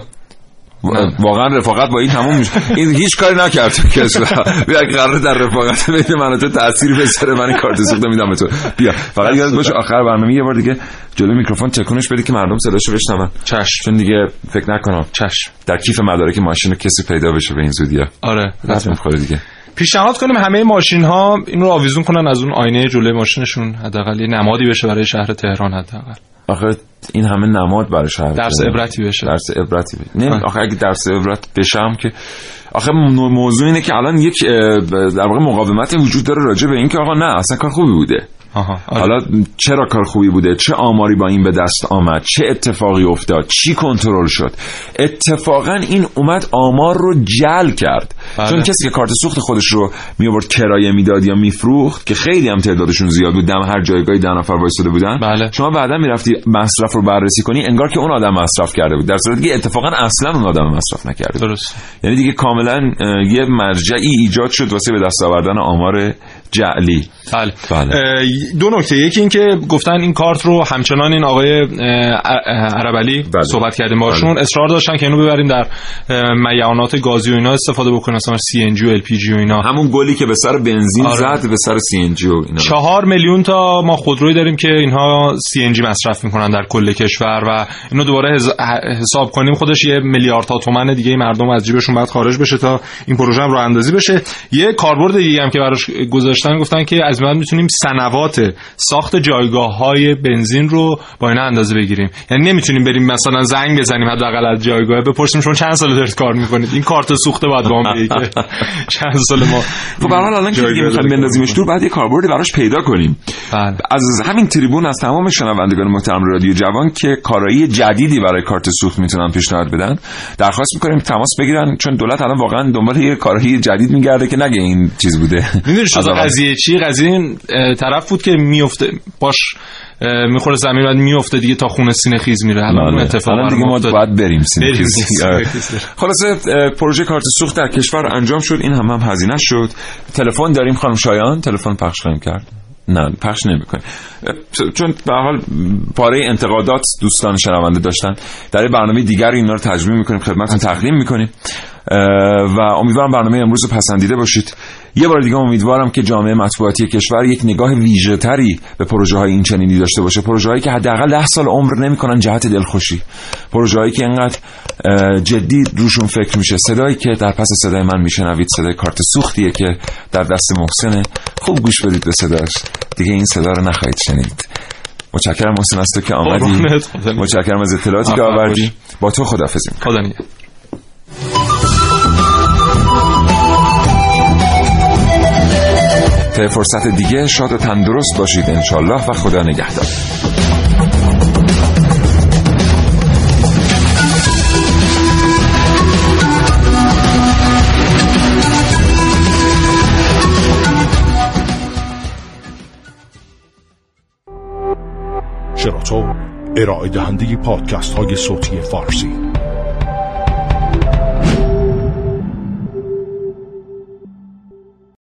A: واقعا رفاقت با این تموم میشه. این هیچ کاری نکرد کشور بیا قرار در رفاقت بین من و تو تاثیر بذاره. من کارت سوخت میدم به تو. بیا. فقط یاد باشه آخر برنامه یه بار دیگه جلوی میکروفون تکونش بدی که مردم صداشو بشنون.
D: چشم.
A: چون دیگه فکر نکنم.
D: چشم.
A: در کیف مدارک ماشین کسی پیدا بشه به این زودیه.
D: آره
A: حتما دیگه.
D: پیشنهاد کنیم همه ماشین ها این رو آویزون کنن از اون آینه جلوی ماشینشون حداقل یه نمادی بشه برای شهر تهران حداقل
A: آخه این همه نماد برای شهر
D: درس. عبرتی بشه.
A: درس عبرتی بشه نه. آخه اگه درس عبرت بشم که آخه مو- موضوع اینه که الان یک در واقع مقاومت وجود داره راجع به این که آقا نه اصلا کار خوبی بوده
D: آها آره.
A: حالا چرا کار خوبی بوده چه آماری با این به دست آمد چه اتفاقی افتاد چی کنترل شد اتفاقا این اومد آمار رو جل کرد
D: بله.
A: چون کسی که کارت سوخت خودش رو می آورد کرایه می‌داد یا میفروخت که خیلی هم تعدادشون زیاد بود دم هر جایگاهی ده نفر وایساده بودن
D: بله.
A: شما بعدا می‌رفتی مصرف رو بررسی کنی انگار که اون آدم مصرف کرده بود در صورتی که اتفاقا اصلا اون آدم مصرف نکرده.
D: درست
A: یعنی دیگه کاملا یه مرجعی ایجاد شد واسه به دست آوردن آمار جعلی
D: بله.
A: بله.
D: دو نکته یکی این که گفتن این کارت رو همچنان این آقای عربلی
A: بله.
D: صحبت کردیم باشون
A: بله.
D: اصرار داشتن که اینو ببریم در اه، میعانات گازی و اینا استفاده بکنن مثلا سی ان جی و ال پی جی و اینا
A: همون گلی که به سر بنزین
D: آره.
A: زد به سر CNG و اینا
D: چهار میلیون تا ما خودروی داریم که اینها CNG مصرف می‌کنن در کل کشور و اینو دوباره حساب کنیم خودش یه میلیاردها تومن دیگه مردم از جیبشون باید خارج بشه تا این پروژه هم راه اندازی بشه یه کاربرد دیگه هم که براش داشتن گفتن که از بعد می‌تونیم سنوات ساخت جایگاه های بنزین رو با اینا اندازه بگیریم. یعنی نمی‌تونیم بریم مثلا زنگ بزنیم حداقل از جایگاه. بپرسیم شما چند سال دارید کار می‌کنید؟ این کارت سوخته باید با که چند سال ما
A: خب برحال الان که دیگه می‌خوایم بندازیمش دور بعد یه کاربردی براش پیدا کنیم.
D: بله.
A: از همین تریبون از تمام شنوندگان محترم رادیو جوان که کارایی جدیدی برای کارت سوخت می‌تونن پیشنهاد بدن درخواست می‌کنیم تماس بگیرن چون دولت الان واقعا دنبال یه کارایی جدید میگرده که نگه این چیز بوده.
D: قضیه چی؟ قضیه این طرف بود که میفته باش می‌خوره زمین بعد میفته دیگه تا خونه سینه خیز میره. الان
A: بله.
D: اتفاق
A: الان دیگه ما باید بریم سینه خیز.
D: سینه خیز.
A: خلاصه پروژه کارت سوخت در کشور انجام شد. این هم هم هزینه شد. تلفن داریم خانم شایان. تلفن پخش خواهیم کرد. نه پخش نمی‌کنه چون به حال پاره انتقادات دوستان شنونده داشتن. در برنامه دیگر اینا رو تجربه می‌کنیم خدمتتون تقدیم می‌کنیم. و امیدوارم برنامه امروز رو پسندیده باشید. یه بار دیگه امیدوارم که جامعه مطبوعاتی کشور یک نگاه ویژه تری به پروژه های این چنینی داشته باشه. پروژه هایی که حداقل 10 سال عمر نمی‌کنن جهت دلخوشی. پروژه هایی که اینقدر جدی روشون فکر میشه. صدایی که در پس صدای من میشنوید صدای کارت سوختیه که در دست محسنه. خوب گوش بدید به صداش. دیگه این صدا رو نخواهید شنید. متشکرم محسن از تو که آمدی. متشکرم از اطلاعاتی که آوردی. با تو خدافظی
D: خدا
A: تا فرصت دیگه شاد و تندرست باشید انشالله و خدا نگهدار.
I: شراطو ارائه دهنده پادکست های صوتی فارسی.